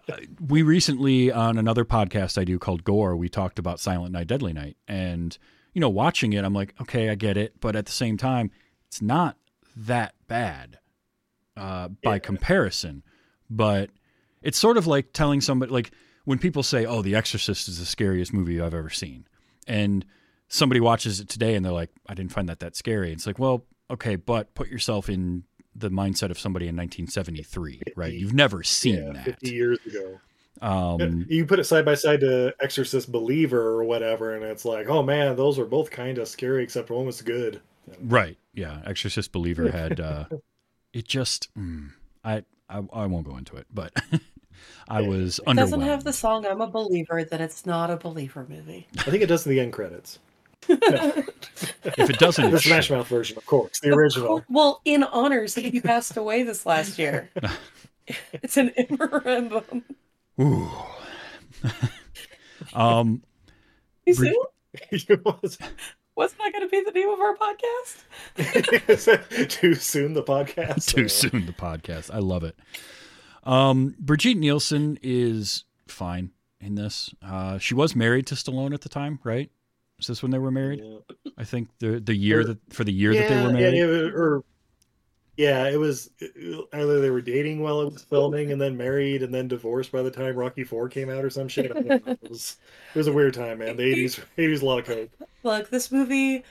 we recently on another podcast I do called Gore, we talked about Silent Night, Deadly Night, and you know, watching it, I'm like, okay, I get it, but at the same time, it's not that bad uh, by Yeah. comparison. But it's sort of like telling somebody, like when people say, "Oh, The Exorcist is the scariest movie I've ever seen," and somebody watches it today and they're like, "I didn't find that that scary." It's like, well, okay, but put yourself in the mindset of somebody in 1973, right? You've never seen yeah, that. fifty years ago. Um, you put it side by side to Exorcist Believer or whatever, and it's like, oh man, those are both kind of scary, except one was good. right? Yeah, Exorcist Believer had uh, [laughs] it. Just mm, I, I I won't go into it, but [laughs] I Yeah. was It doesn't have the song "I'm a Believer," That it's not a believer movie. I think it does in the end credits. [laughs] If it doesn't, The Smash. Mouth version, of course, the original. Well, in honors that you passed away this last year. [laughs] it's an in memorandum. Ooh. [laughs] um, Too Brid- soon? It was- Wasn't that going to be the name of our podcast? Too soon, the podcast. too Uh, soon the podcast. I love it. Um, Brigitte Nielsen is fine in this. Uh, she was married to Stallone at the time, right? Is this when they were married? Yeah. I think the the year Or- that for the year that they were married. Yeah, it- or yeah, it was either they were dating while it was filming, and then married, and then divorced by the time Rocky Four came out, or some shit. I don't know. It was it was a weird time, man. The eighties [laughs] eighties a lot of coke. Look, this movie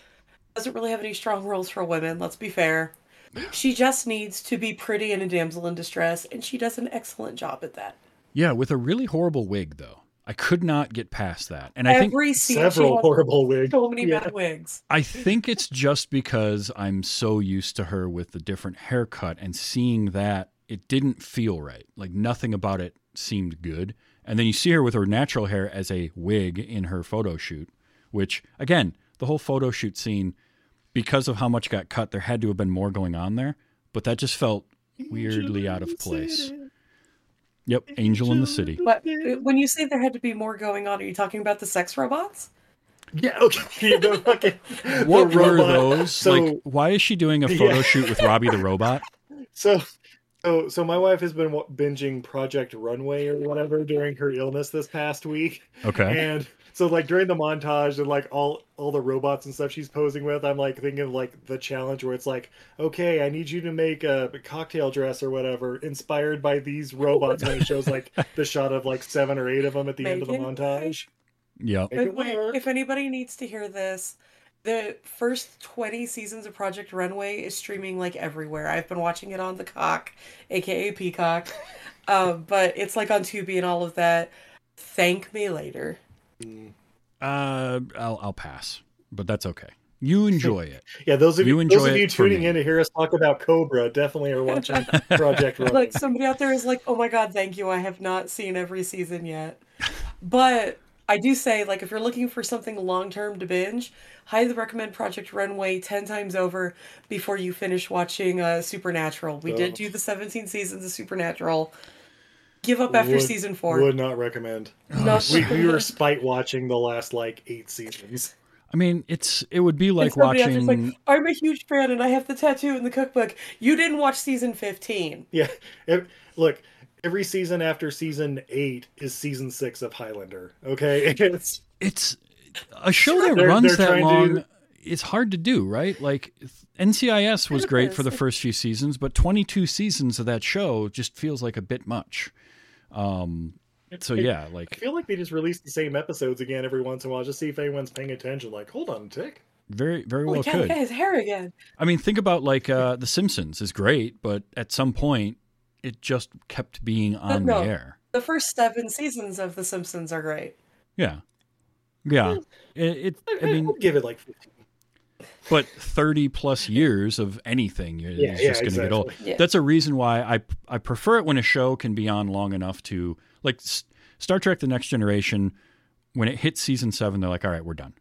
doesn't really have any strong roles for women. Let's be fair. [laughs] She just needs to be pretty and a damsel in distress, and she does an excellent job at that. Yeah, with a really horrible wig though. I could not get past that. And I think Every scene Several horrible wigs. so many Yeah. bad wigs. I think it's just because I'm so used to her with the different haircut and seeing that it didn't feel right. Like nothing about it seemed good. And then you see her with her natural hair as a wig in her photo shoot, which again, the whole photo shoot scene, because of how much got cut, there had to have been more going on there. But that just felt weirdly out of place. Yep, Angel in the City. But uh, when you say there had to be more going on, are you talking about the sex robots? Yeah, okay. [laughs] The fucking, [laughs] What the were robot. those? So, like, why is she doing a [laughs] photo Yeah. shoot with Robbie the robot? so, so, so my wife has been binging Project Runway or whatever during her illness this past week, Okay. and so like during the montage and like all all the robots and stuff she's posing with, I'm like thinking of like the challenge where it's like, okay, I need you to make a cocktail dress or whatever, inspired by these [laughs] robots, and it shows like the shot of like seven or eight of them at the end of the montage. Yep. Make But it wait, work. if anybody needs to hear this, the first 20 seasons of Project Runway is streaming like everywhere. I've been watching it on the cock, aka Peacock. [laughs] Um, but it's like on Tubi and all of that. Thank me later. Uh, I'll I'll pass, but that's okay. You enjoy it. [laughs] Yeah, those of You you, enjoy those of you tuning in to hear us talk about Cobra definitely are watching [laughs] Project Runway. Like somebody out there is like, "Oh my god, thank you. I have not seen every season yet." But I do say like if you're looking for something long-term to binge, highly recommend Project Runway 10 times over before you finish watching uh, Supernatural. We did Oh. do the 17 seasons of Supernatural. Give up after Would- season 4. Would not recommend. No. We, we were [laughs] spite watching the last like eight seasons. I mean, it's it would be like And somebody else is watching. like, I'm a huge fan and I have the tattoo in the cookbook. You didn't watch season 15. Yeah, ev- look, every season after season eight is season six of Highlander. Okay, [laughs] it's it's a show that They're- runs they're that long. to- It's hard to do, right? Like NCIS was great for the first few seasons, but 22 seasons of that show just feels like a bit much. Um, so yeah, like I feel like they just release the same episodes again every once in a while, just see if anyone's paying attention. Like, hold on tick. very very Oh, well my God, could. guy has hair again. I mean, think about like uh, The Simpsons is great, but at some point it just kept being on no. the air. The first seven seasons of The Simpsons are great. Yeah, yeah. It, it I mean, I'd give it like 15. But 30 plus years of anything is Yeah, yeah, just going to get old. Yeah. That's a reason why I I prefer it when a show can be on long enough to like S- Star Trek: The Next Generation. When it hit season seven, they're like, "All right, we're done,"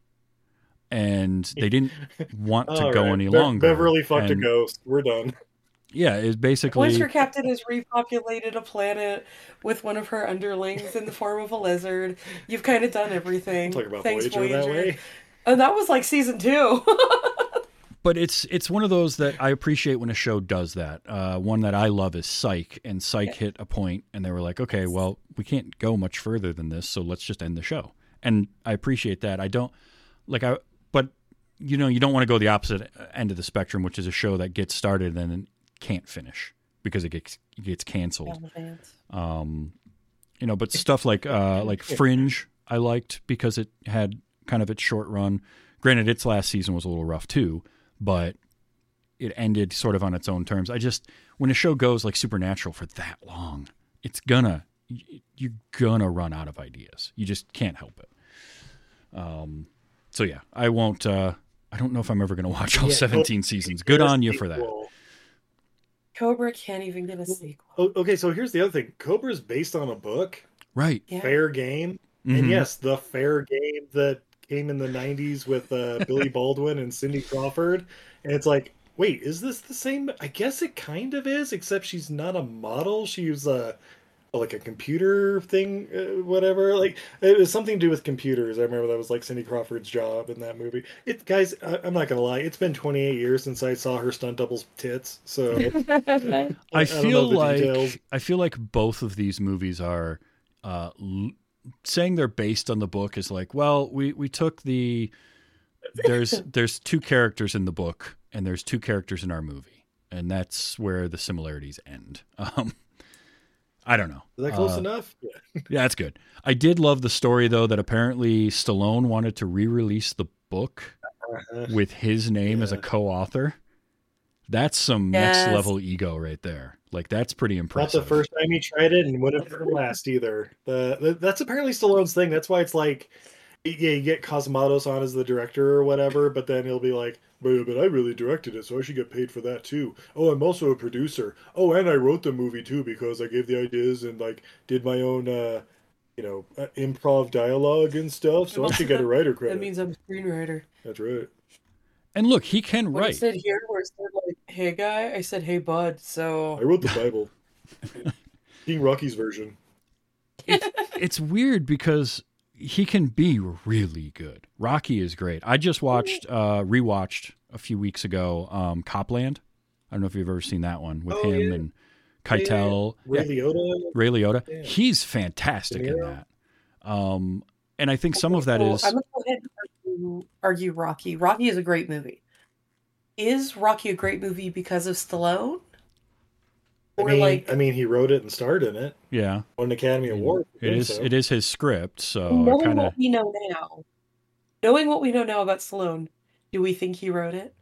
and they didn't [laughs] want to go right, any Be- longer. Beverly fucked And, a ghost. We're done. Yeah, it's basically Once your captain has repopulated a planet with one of her underlings in the form of a lizard, you've kind of done everything. Talk about Thanks, Voyager, that way. And that was like season two. [laughs] but it's it's one of those that I appreciate when a show does that. Uh, one that I love is Psych, and Psych hit a point, and they were like, "Okay, well, we can't go much further than this, so let's just end the show." And I appreciate that. I don't like I, but you know, you don't want to go the opposite end of the spectrum, which is a show that gets started and then can't finish because it gets it gets canceled. Um, you know, but stuff like uh, like Fringe, I liked because it had kind of its short run. Granted, its last season was a little rough too, but it ended sort of on its own terms. I just when a show goes like Supernatural for that long, it's gonna you're gonna run out of ideas. You just can't help it. Um, so yeah, I won't. Uh, I don't know if I'm ever gonna watch all Yeah, 17 seasons. Good on you for that. Cobra can't even get a sequel. Oh, okay, so here's the other thing. Cobra is based on a book, Right. Yeah. Fair Game, Mhm. and yes, the Fair Game that came in the '90s with uh, Billy [laughs] Baldwin and Cindy Crawford, and it's like, wait, is this the same? I guess it kind of is, except she's not a model. She's a like a computer thing, uh, whatever. Like it was something to do with computers. I remember that was like Cindy Crawford's job in that movie. It, guys, I, I'm not gonna lie, it's been 28 years since I saw her stunt double's tits, so. [laughs] I don't feel the like details. I feel like both of these movies are uh, l- saying they're based on the book is like, well, we we took the there's [laughs] there's two characters in the book and there's two characters in our movie, and that's where the similarities end. [laughs] Um, I don't know. Is that close Uh, enough? [laughs] Yeah. Yeah, that's good. I did love the story though that apparently Stallone wanted to re-release the book Uh-huh. with his name as a co-author. That's some next level ego right there. Like that's pretty impressive. Not the first time he tried it, and wouldn't be the last either. The, the that's apparently Stallone's thing. That's why it's like, yeah, you get Cosmatos on as the director or whatever, but then he'll be like, but, but I really directed it, so I should get paid for that too. Oh, I'm also a producer. Oh, and I wrote the movie too because I gave the ideas and like did my own, uh, you know, uh, improv dialogue and stuff. So I should get a writer [laughs] credit. That means I'm a screenwriter. That's right. And look, he can What I write. said here, where it said like, "Hey guy," I said, "Hey bud." So I wrote the [laughs] Bible. King Rocky's version. It's weird because he can be really good. Rocky is great. I just watched uh rewatched a few weeks ago um Cop Land. I don't know if you've ever seen that one with Oh, him yeah. and Keitel. Ray Yeah, Liotta. Ray Liotta. Yeah. He's fantastic in that. Um and I think some of that is. I'm gonna go ahead and argue, argue Rocky. Rocky is a great movie. Is Rocky a great movie because of Stallone? I Or mean, like I mean, he wrote it and starred in it. yeah. Won an Academy Award. for It doing is so. it is his script, so knowing kind of what we know now, knowing what we know now about Stallone, do we think he wrote it?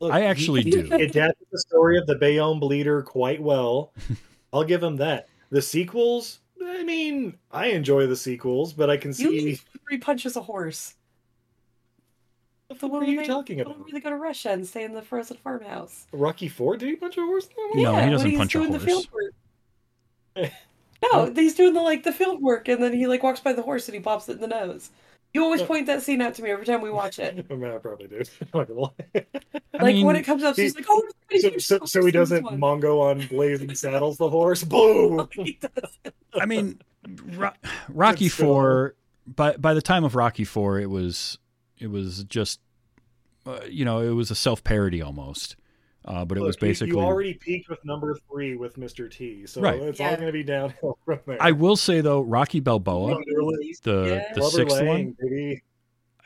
Look, I actually he do. adapted the story of the Bayonne Bleeder quite well. [laughs] I'll give him that. The sequels, I mean, I enjoy the sequels, but I can You see. three punches a horse. What The the one are you where they- talking the one about? where they go to Russia and stay in the frozen farmhouse. Rocky Four? Did he punch a horse? in that one? No, he doesn't punch a doing the horse. field work. No, [laughs] he's doing the like the field work, and then he like walks by the horse and he pops it in the nose. You always uh, point that scene out to me every time we watch it. [laughs] I mean, I probably did. [laughs] I'm not gonna lie. I like mean, when it comes up, she's like, "Oh, everybody's so, so, so he horse in this doesn't one." Mongo on blazing saddles the horse. Boom! I mean, Ro- Rocky Four. By by the time of Rocky Four, it was it was just uh, you know it was a self parody almost, uh, but it was Look, you- basically. You already peaked with number three with Mr. T, so Right. it's Yeah. all going to be downhill [laughs] from there. I will say though, Rocky Balboa, Release. the Yeah. the Clubber sixth Lang, one, baby.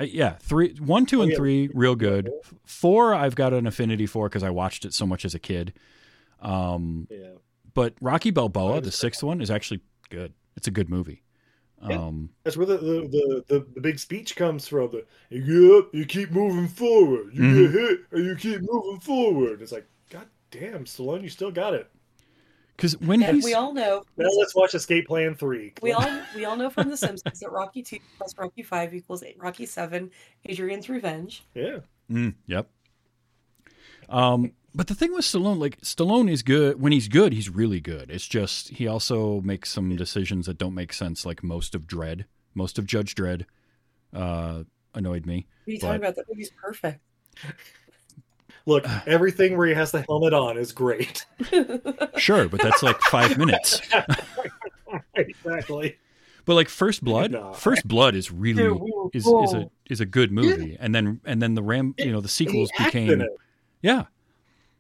uh, yeah, three, one, two, Oh, and yeah. three, real good. Four, I've got an affinity for because I watched it so much as a kid. Um, Yeah. but Rocky Balboa, the sixth one, is actually good. It's a good movie. Yeah. Um, That's where the, the, the, the, the big speech comes from. The you get up, you keep moving forward. You Mhm. get hit, and you keep moving forward. It's like, God damn, Stallone, you still got it. because when And he's we all know. Now let's watch Escape Plan Three. We all [laughs] we all know from The Simpsons that Rocky Two plus Rocky Five equals eight, Rocky Seven. Adrian's Revenge. yeah. Mm, yep. Um, but the thing with Stallone, like Stallone is good when he's good, he's really good. It's just he also makes some decisions that don't make sense, like most of Dredd, most of Judge Dredd, uh, annoyed me. What are you But- talking about? That movie's perfect. [laughs] Look, everything where he has the helmet on is great. [laughs] Sure, but that's like five minutes. [laughs] exactly. But like First Blood, No. First Blood is really Dude, is is a is a good movie, and then and then the Ram, you know, the sequels He acted in became yeah,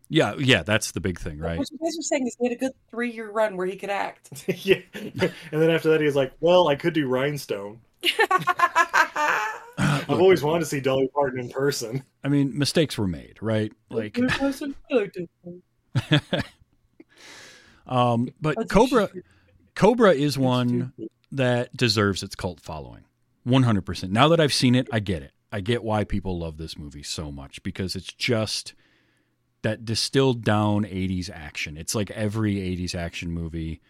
yeah, yeah. That's the big thing, right? What you guys are saying is he had a good three-year run where he could act. [laughs] yeah. And then after that, he's like, "Well, I could do Rhinestone. [laughs] I've always wanted to see Dolly Parton in person." I mean, mistakes were made, right? Like, [laughs] um, but Cobra Cobra is one that deserves its cult following. 100%. Now that I've seen it, I get it. I get why people love this movie so much because it's just that distilled down 80s action. It's like every 80s action movie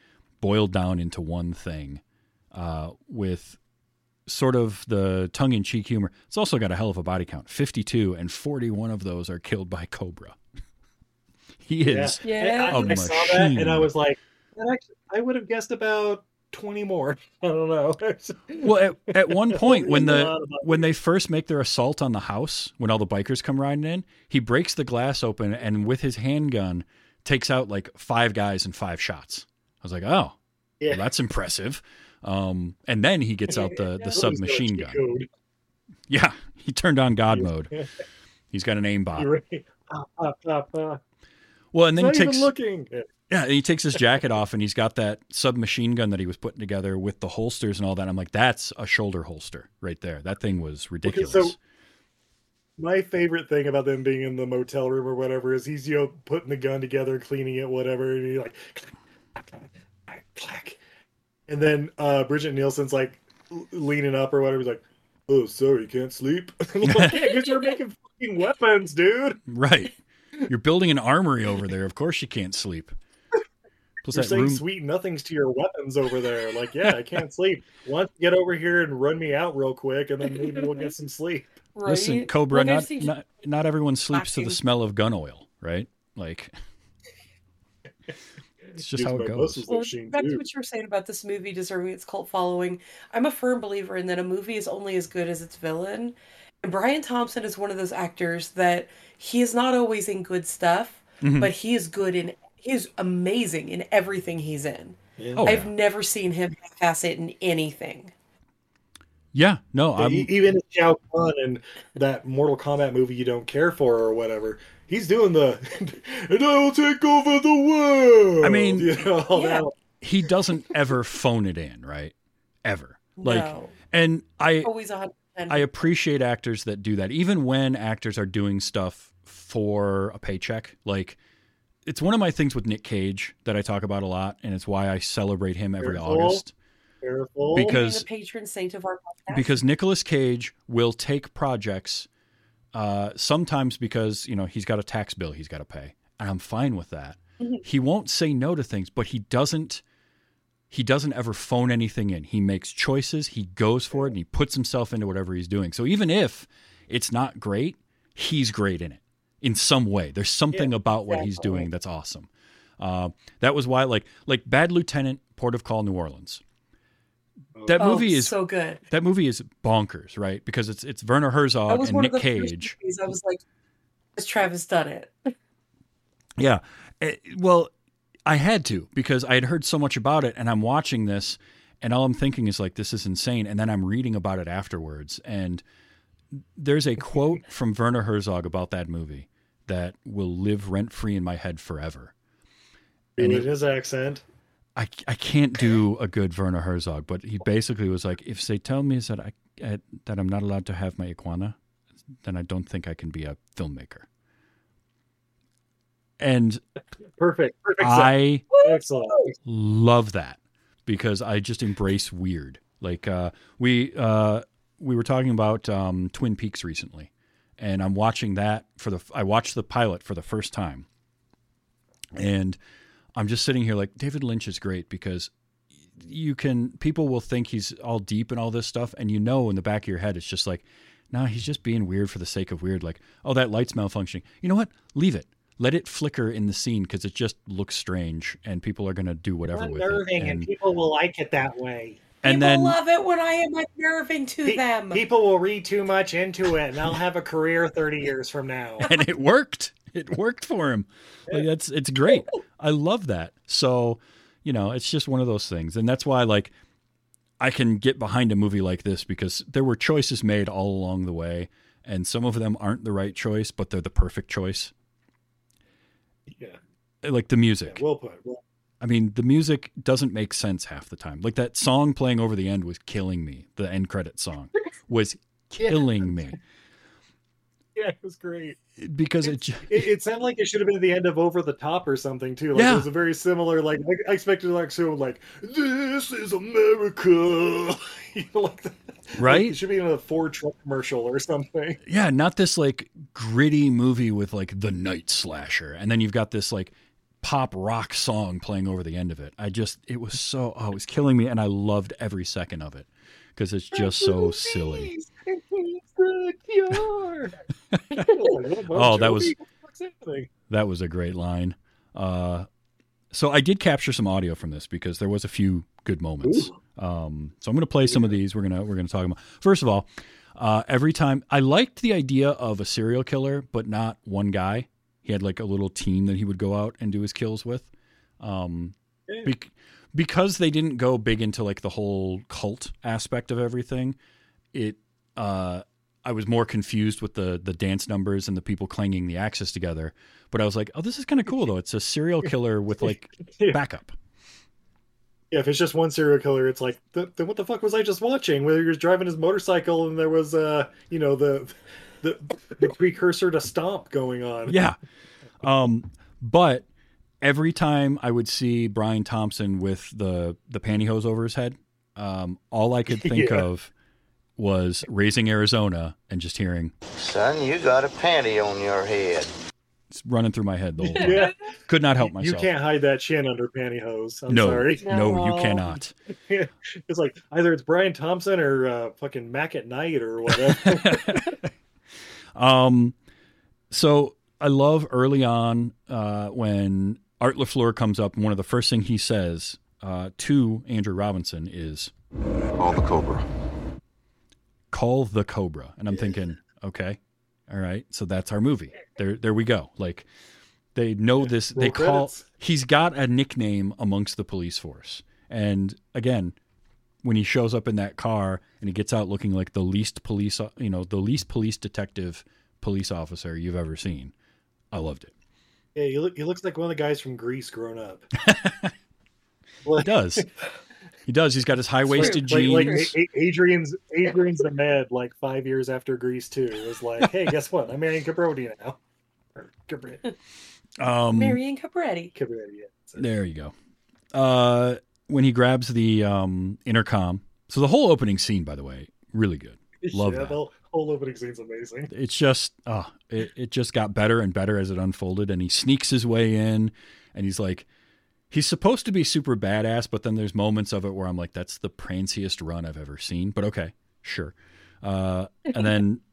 boiled down into one thing uh, with sort of the tongue in cheek humor. It's also got a hell of a body count 52, and 41 of those are killed by Cobra. [laughs] he is. Yeah. I saw that and I was like, that actually, I would have guessed about twenty more. [laughs] I don't know. [laughs] Well, at, at one [laughs] point when the when they first make their assault on the house, when all the bikers come riding in, he breaks the glass open and with his handgun takes out like five guys in five shots. I was like, oh, yeah. well, that's impressive. Um, and then he gets out the the submachine gun. Yeah, he turned on God mode. He's got an aimbot. Right. Ah, ah, ah. Well, and then he takes looking. Yeah. he takes his jacket off and he's got that submachine gun that he was putting together with the holsters and all that. I'm like, that's a shoulder holster right there. That thing was ridiculous. so- My favorite thing about them being in the motel room or whatever is he's you know putting the gun together, cleaning it, whatever, and he's like, clack, clack, clack. and then uh, Brigitte Nielsen's like leaning up or whatever. He's like, "Oh, sorry, can't sleep." [laughs] Like, yeah, because you're making fucking weapons, dude. [laughs] Right. You're building an armory over there. Of course you can't sleep. Plus You're saying room. sweet nothings to your weapons over there. Like, yeah, I can't [laughs] sleep. Why don't you get over here and run me out real quick, and then maybe we'll get some sleep. Right? Listen, Cobra, Like, I've not, not not everyone sleeps to the smell of gun oil, right? Like [laughs] it's just how it goes. muscles Well, back to what you were saying about this movie deserving its cult following. I'm a firm believer in that a movie is only as good as its villain. And Brian Thompson is one of those actors that he is not always in good stuff, Mhm. but he is good in he is amazing in everything he's in. Oh, I've yeah. never seen him half-ass it in anything. Yeah, no, I'm even Shao Kahn and that Mortal Kombat movie you don't care for or whatever. He's doing the [laughs] and I will take over the world. I mean, [laughs] you know, Yeah. he doesn't ever phone it in, right? Ever. Like no, and I always a hundred. I appreciate actors that do that, even when actors are doing stuff for a paycheck. Like, it's one of my things with Nick Cage that I talk about a lot, and it's why I celebrate him every Careful. August. Careful. Because- the patron saint of our podcast. Because Nicolas Cage will take projects, uh, sometimes because you know he's got a tax bill he's got to pay, and I'm fine with that. Mhm. He won't say no to things, but he doesn't. He doesn't ever phone anything in. He makes choices. He goes for it, and he puts himself into whatever he's doing. So even if it's not great, he's great in it in some way. There's something about what he's doing that's awesome. Uh, that was why, like, like Bad Lieutenant, Port of Call, New Orleans. That oh, movie is so good. that movie is bonkers, right? Because it's it's Werner Herzog and Nick of the first Cage. I was like, has Travis done it? Yeah. Eh, well, I had to because I had heard so much about it, and I'm watching this, and all I'm thinking is like, this is insane. And then I'm reading about it afterwards, and there's a quote [laughs] from Werner Herzog about that movie that will live rent free in my head forever. And it in his accent. I, I can't do a good Werner Herzog, but he basically was like, if they tell me that I uh, that I'm not allowed to have my iguana, then I don't think I can be a filmmaker. And Perfect. Perfect. I Excellent. love that because I just embrace weird. Like uh, we uh, we were talking about um, Twin Peaks recently, and I'm watching that for the. I watched the pilot for the first time, and I'm just sitting here like David Lynch is great because you can people will think he's all deep and all this stuff, and you know in the back of your head it's just like, no, he's just being weird for the sake of weird. Like, oh, that light's malfunctioning. You know what? Leave it. Let it flicker in the scene because it just looks strange, and people are gonna do whatever with it. And And, people will like it that way. And People then love it when I am unnerving to Pe- them. People will read too much into it, and I'll have a career thirty years from now. [laughs] and it worked. It worked for him. Like that's it's great. I love that. So, you know, it's just one of those things. And that's why like I can get behind a movie like this because there were choices made all along the way and some of them aren't the right choice, but they're the perfect choice. Yeah, Like the music. well put. Well, I mean, the music doesn't make sense half the time. Like that song playing over the end was killing me. The end credit song was [laughs] killing me yeah, it was great. because it, j- It, it sounded like it should have been the end of Over the Top or something too. Like Yeah. it was a very similar. Like I- expected like so like this is America, [laughs] you know, like that. [laughs] Right? It should be in a Ford truck commercial or something. yeah, not this like gritty movie with like the night slasher, and then you've got this like pop rock song playing over the end of it. I just it was so oh, it was [laughs] killing me, and I loved every second of it because it's just so silly. [laughs] Oh, that was- That was a great line. Uh, so I did capture some audio from this because there was a few good moments. Um, so I'm going to play some of these. We're gonna we're gonna talk about. First of all, uh, every time I liked the idea of a serial killer, but not one guy. He had like a little team that he would go out and do his kills with. Um, Yeah. bec- because they didn't go big into like the whole cult aspect of everything. It uh, I was more confused with the the dance numbers and the people clanging the axes together. But I was like, oh, this is kind of cool though. It's a serial [laughs] killer with like backup. Yeah, if it's just one serial killer, it's like, then what the fuck was I just watching? Where he was driving his motorcycle and there was, uh, you know, the the, the precursor to Stomp going on. Yeah. Um, but every time I would see Brian Thompson with the the pantyhose over his head, um, all I could think [laughs] Yeah. of was Raising Arizona and just hearing Son, you got a panty on your head. it's running through my head the whole time. Yeah, Could not help myself. you can't hide that chin under pantyhose. I'm no, sorry. no, you cannot. [laughs] it's like either it's Brian Thompson or uh, fucking Mac Tonight or whatever. [laughs] Um, so I love early on uh, when Art LaFleur comes up, and one of the first thing he says uh, to Andrew Robinson is Call the Cobra. "Call the Cobra," and I'm thinking, okay, all right, so that's our movie. There, there we go. Like they know this. They Roll call. credits. He's got a nickname amongst the police force, and again. When he shows up in that car and he gets out looking like the least police, you know, the least police detective police officer you've ever seen, I loved it. yeah, he, look, he looks like one of the guys from Grease grown up. [laughs] He does. He does. He's got his high waisted like, jeans. like A- A- Adrian's Adrian's the med like five years after Grease too. It was like, hey, guess what? I'm marrying Cabrodi now. Or Cabrodi. [laughs] um, Marion Capretti. Cabrodi. Yeah. So- there you go. Uh, when he grabs the um, intercom. So the whole opening scene, by the way, really good. Love yeah, that. The whole opening scene's amazing. It's just, uh, it, it just got better and better as it unfolded. And he sneaks his way in, and he's like, he's supposed to be super badass, but then there's moments of it where I'm like, that's the pranciest run I've ever seen. But okay, sure. Uh, and then [laughs]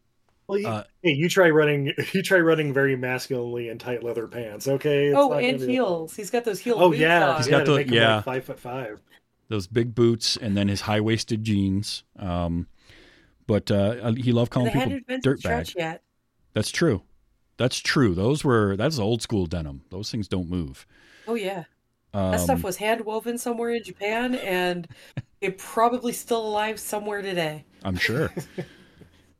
Well, you, Uh, hey, you try running. [laughs] You try running very masculinely in tight leather pants. Okay. It's Oh, not gonna and be- heals. He's got those heel Oh boots yeah, on. He's yeah, got to the- yeah. like five foot five. those big boots and then his high waisted jeans. Um, but uh, he loved calling people hadn't dirtbag. yet. That's true. That's true. Those were that's old school denim. Those things don't move. Oh yeah, Um, that stuff was hand woven somewhere in Japan, and [laughs] it probably still alive somewhere today. I'm sure. [laughs]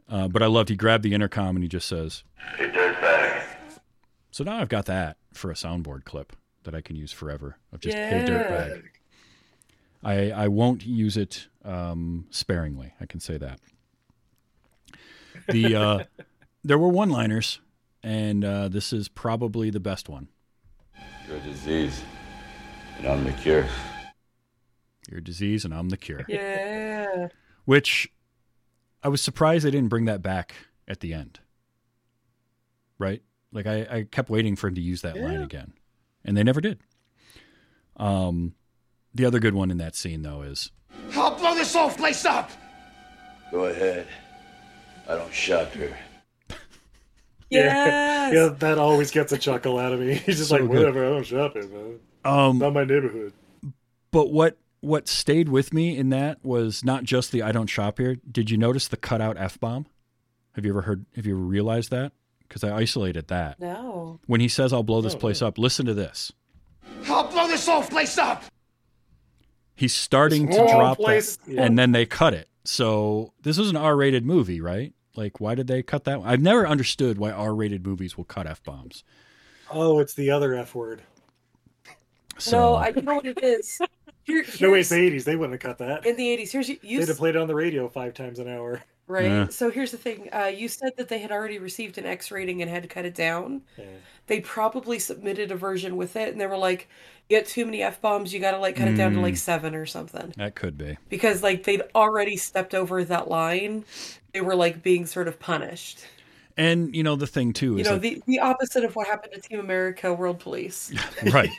uh, but I loved. He grabbed the intercom and he just says, Hey, dirtbag. "So now I've got that for a soundboard clip that I can use forever of just hey dirtbag." I I won't use it um, sparingly. I can say that. The uh, [laughs] there were one liners, and uh, this is probably the best one. You're a disease, and I'm the cure. Your disease, and I'm the cure. Yeah, Which I was surprised they didn't bring that back at the end. Right? Like I, I kept waiting for him to use that line again. And they never did. Um the other good one in that scene though is I'll blow this whole place up! Go ahead. I don't shop here. yes. Yeah, that always gets a chuckle out of me. [laughs] He's just So like, good. whatever, I don't shop it, man. um Not my neighborhood. but what what stayed with me in that was not just the I don't shop here. Did you notice the cutout F bomb? Have you ever heard have you ever realized that? Because I isolated that. No. When he says I'll blow this place up, listen to this. I'll blow this whole place up! He's starting to drop place. that, Yeah. and then they cut it. So this was an R-rated movie, right? Like, why did they cut that? I've never understood why R-rated movies will cut f bombs. Oh, it's the other F word. So, No, I you know what it is. Here, No, wait, it's the 80s. They wouldn't have cut that. in the eighties. Here's you, They'd you have played it on the radio five times an hour. right. Yeah. So here's the thing. Uh, you said that they had already received an X rating and had to cut it down. Yeah. They probably submitted a version with it, and they were like, "You got too many f bombs. You got to like cut it down to like Mm. seven or something." that could be. Because like they'd already stepped over that line. They were like being sort of punished. And you know the thing too is You is know, that- the, the opposite of what happened to Team America World Police. [laughs] right.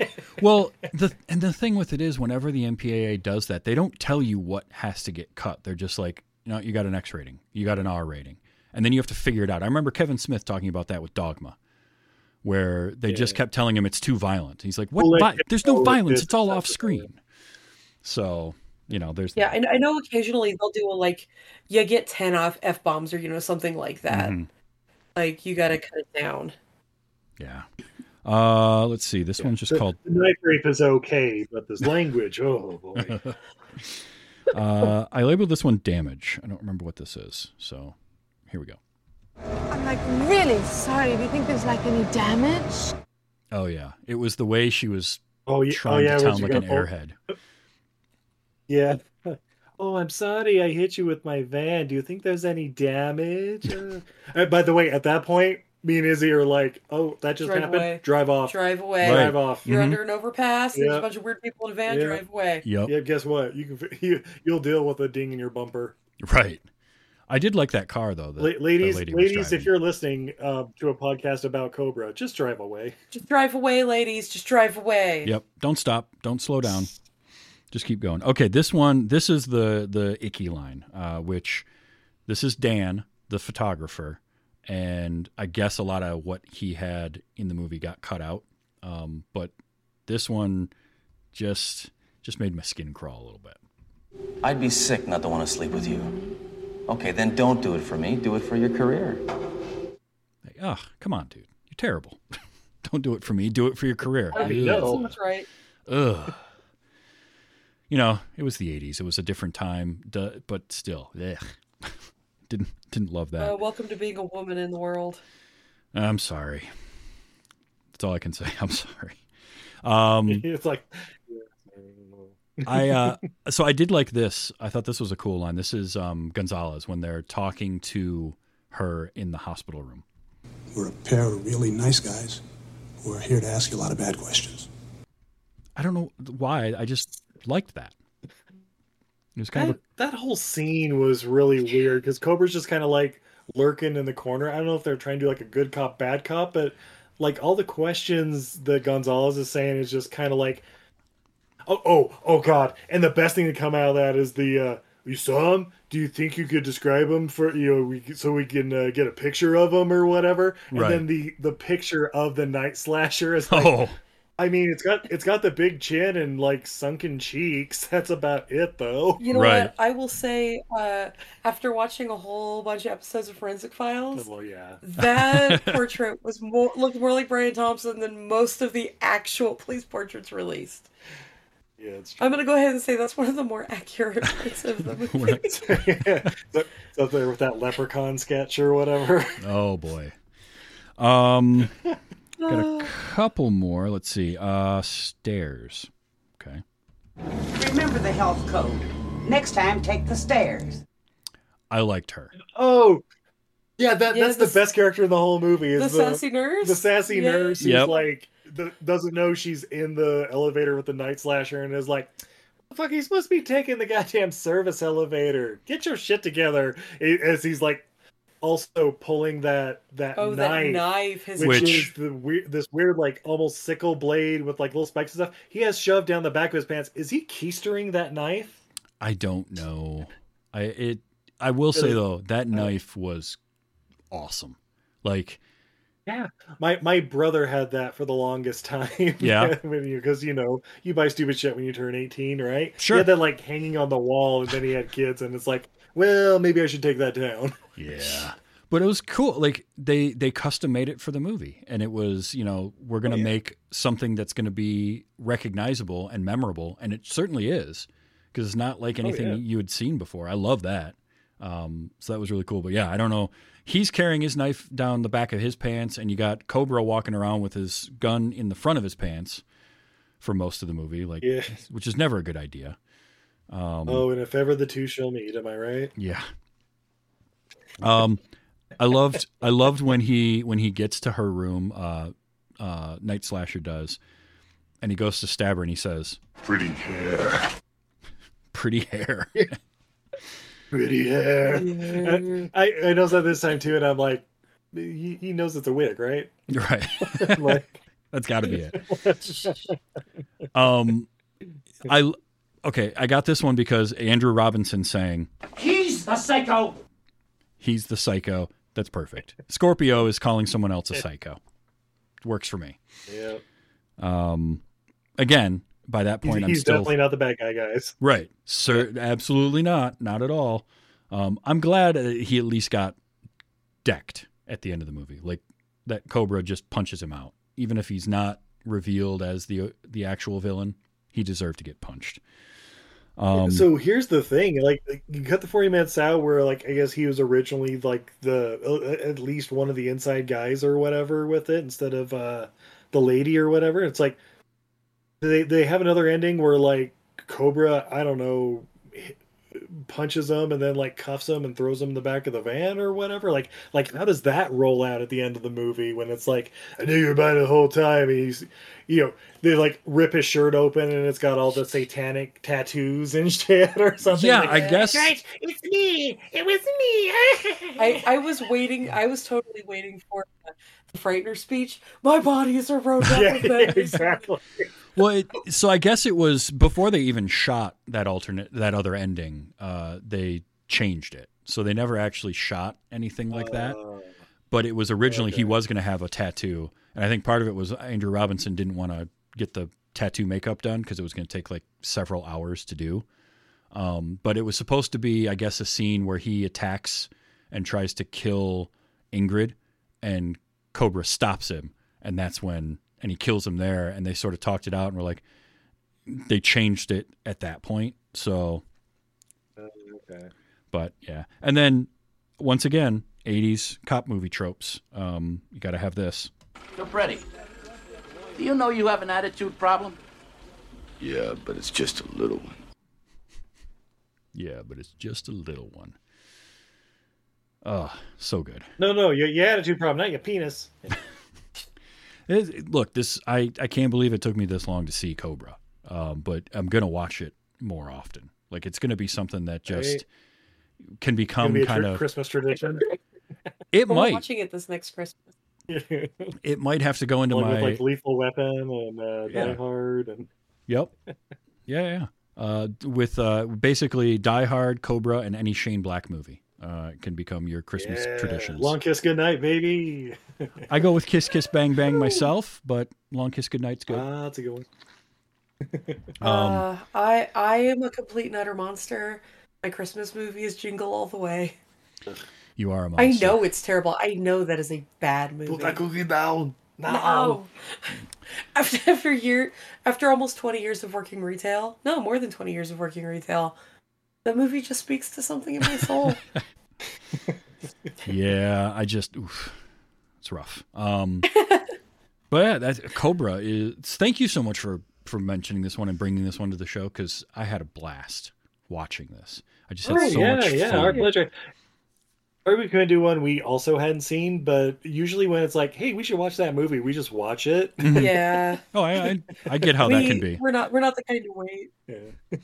Well, [laughs] the and the thing with it is, whenever the MPAA does that, they don't tell you what has to get cut. They're just like, you know, you got an X rating, you got an R rating, and then you have to figure it out. I remember Kevin Smith talking about that with Dogma, where they just kept telling him it's too violent. He's like, what? Well, vi- like, there's no violence. It's all off screen. So you know, there's Yeah, and I know occasionally they'll do a like, you get 10 off F bombs or, you know, something like that. Mhm. Like, you got to cut it down. yeah. Uh, let's see. This one's just The- called. The knife rape is okay, but this language, oh boy. [laughs] Uh, I labeled this one damage. I don't remember what this is. So here we go. I'm like really sorry. Do you think there's like any damage? Oh yeah, it was the way she was Oh, yeah, oh, trying yeah to was sound like an pull- airhead. Yeah. Oh, I'm sorry. I hit you with my van. Do you think there's any damage? Uh, by the way, at that point, me and Izzy are like, "Oh, that just Drive happened. away. Drive off. Drive away. Right. Drive off." You're Mhm. under an overpass. There's a bunch of weird people in a van. Yeah. Drive away. Yep. Yeah. Guess what? You can [laughs] you, you'll deal with a ding in your bumper. Right. I did like that car though. that La- ladies, lady ladies, if you're listening uh, to a podcast about Cobra, just drive away. Just drive away, ladies. Just drive away. Yep. Don't stop. Don't slow down. Just keep going. Okay, this one, this is the the icky line, uh, which this is Dan, the photographer, and I guess a lot of what he had in the movie got cut out. Um, but this one just just made my skin crawl a little bit. I'd be sick not to want to sleep with you. Okay, then don't do it for me. Do it for your career. Like, oh, come on, dude. You're terrible. [laughs] Don't do it for me. Do it for your career. I mean, Ugh. no. That's right. Ugh. You know, it was the '80s. It was a different time, but still, ugh. [laughs] didn't didn't love that. Uh, welcome to being a woman in the world. I'm sorry. That's all I can say. [laughs] I'm sorry. Um, [laughs] it's like I uh, so I did like this. I thought this was a cool line. This is um, Gonzalez when they're talking to her in the hospital room. We're a pair of really nice guys who are here to ask you a lot of bad questions. I don't know why. I just liked that. It was kind that, of that whole scene was really weird because Cobra's just kind of like lurking in the corner. I don't know if they're trying to do like a good cop, bad cop, but like all the questions that Gonzalez is saying is just kind of like, oh, oh, oh, God. And the best thing to come out of that is the, uh, you saw him? Do you think you could describe him for you know we, so we can uh, get a picture of him or whatever? And Right. then the the picture of the night slasher is like, oh I mean, it's got it's got the big chin and like sunken cheeks. [laughs] That's about it, though. You know Right. what? I will say, uh, after watching a whole bunch of episodes of Forensic Files, Well, yeah. [laughs] that portrait was more looked more like Brian Thompson than most of the actual police portraits released. Yeah, it's I'm gonna go ahead and say that's one of the more accurate [laughs] parts of the movie. so, so up there with that leprechaun sketch or whatever. oh boy. Um, got a couple more. Let's see. Uh, stairs. Okay. Remember the health code. Next time, take the stairs. I liked her. Oh, yeah, that Yeah, that's the the best character in the whole movie. Is the sassy nurse? the sassy Yeah. nurse who's Yep. like the, doesn't know she's in the elevator with the night slasher and is like. Fuck, he's supposed to be taking the goddamn service elevator. Get your shit together. As he's like also pulling that that Oh, that knife, knife! His which, Which- is the weird, this weird like almost sickle blade with like little spikes and stuff. He has shoved down the back of his pants. Is he keistering that knife? I don't know. I it. I will say though that oh. knife was awesome. Like Yeah, my my brother had that for the longest [laughs] time. Yeah. [laughs] because you know you buy stupid shit when you turn eighteen, right? Sure. He had that like hanging on the wall, and then he had kids, and it's like, well, maybe I should take that down. [laughs] Yeah. But it was cool. Like they they custom made it for the movie, and it was you know we're gonna Oh, yeah. make something that's gonna be recognizable and memorable, and it certainly is because it's not like anything Oh, yeah. you had seen before. I love that. Um, so that was really cool. But yeah, I don't know. He's carrying his knife down the back of his pants, and you got Cobra walking around with his gun in the front of his pants for most of the movie, like Yeah. which is never a good idea. Um, Oh, and if ever the two shall meet, am I right? yeah. Um, I loved I loved when he when he gets to her room. Uh, uh, Night Slasher does, and he goes to stab her, and he says, Pretty hair. [laughs] "Pretty hair." Pretty hair. I I noticed that this time too, and I'm like, he, he knows it's a wig, right? You're right. [laughs] like, [laughs] That's got to be it. Um, I okay. I got this one because Andrew Robinson saying He's the psycho. he's the psycho. That's perfect. Scorpio is calling someone else a psycho. Works for me. yeah, Um, again, by that he's, point, I'm he's still definitely not the bad guy, guys. Right. Sir, absolutely not. Not at all. Um, I'm glad uh, he at least got decked at the end of the movie. Like that Cobra just punches him out, even if he's not revealed as the the actual villain. He deserved to get punched. Um, so here's the thing like you cut the 40 minutes out where like i guess he was originally like the uh, at least one of the inside guys or whatever with it instead of uh the lady or whatever. It's like they they have another ending where like cobra i don't know punches him and then like cuffs him and throws him in the back of the van or whatever. Like like how does that roll out at the end of the movie when it's like I knew you were about it the whole time. And he's you know they like rip his shirt open and it's got all the satanic tattoos and [laughs] shit or something. Yeah, like I guess- Right, it's me. It was me. [laughs] I, I was waiting. I was totally waiting for the, the Frightener speech. My body is eroded [laughs] yeah, with it. exactly. Well, it, so I guess it was before they even shot that alternate, that other ending. Uh, they changed it, so they never actually shot anything like that. Oh. But it was originally he was going to have a tattoo, and I think part of it was Andrew Robinson didn't want to get the tattoo makeup done because it was going to take like several hours to do. Um, but it was supposed to be, I guess, a scene where he attacks and tries to kill Ingrid, and Cobra stops him, and that's when and he kills him there. And they sort of talked it out, and were like, they changed it at that point. So, okay. but yeah, and then once again, '80s cop movie tropes. Um, you got to have this. So, Freddie, do you know you have an attitude problem? Yeah, but it's just a little one. Yeah, but it's just a little one. Oh, so good. No, no, your, your attitude problem, not your penis. [laughs] It- look, this I, I can't believe it took me this long to see Cobra, um, but I'm gonna watch it more often. Like it's gonna be something that just Right. can become be a kind tr- of. Christmas tradition. [laughs] It We're might. watching it this next Christmas. [laughs] It might have to go into Along my. with like Lethal Weapon and uh, Yeah. Die Hard and Yep. Yeah, yeah. Uh, with uh, basically Die Hard, Cobra, and any Shane Black movie uh, can become your Christmas Yeah. traditions. Long Kiss Goodnight, baby. I go with Kiss Kiss Bang Bang myself, but Long Kiss Goodnight's good. Ah, that's a good one. [laughs] Um, uh, I I am a complete nutter monster. My Christmas movie is Jingle All the Way. you are a monster. I know it's terrible. I know that is a bad movie. Put that cookie down. No. [laughs] After after year after almost twenty years of working retail, no more than twenty years of working retail, that movie just speaks to something in my soul. [laughs] yeah, I just oof, it's rough. Um, [laughs] but yeah, that Cobra is. Thank you so much for for mentioning this one and bringing this one to the show because I had a blast watching this. I just had Oh, so yeah, much yeah, fun. our pleasure. Or we could do one we also hadn't seen, but usually when it's like, hey, we should watch that movie, we just watch it. [laughs] yeah. [laughs] Oh, I, I I get how that can be. We're not we're not the kind to wait. [laughs]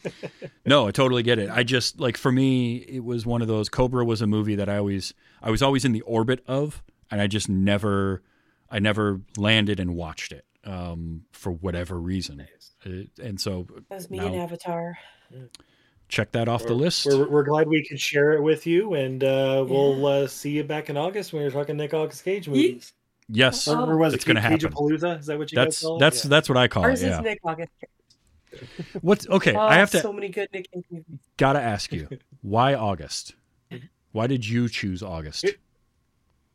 No, I totally get it. I just like for me, it was one of those. Cobra was a movie that I always, I was always in the orbit of, and I just never, I never landed and watched it um, for whatever reason. It- and so That was me now and Avatar. Check that off the We're- list. We're, we're glad we could share it with you, and uh, we'll uh, see you back in August when we're talking Nick August Cage movies. Yes, Or, or was it's it going to happen. Palooza? Is that what you That's guys call it? that's Yeah. that's what I call Ours it. is Yeah. Nick August. [laughs] What's okay? Oh, I have to so many good Nick Cage movies. gotta ask you [laughs] why August? [laughs] Why did you choose August?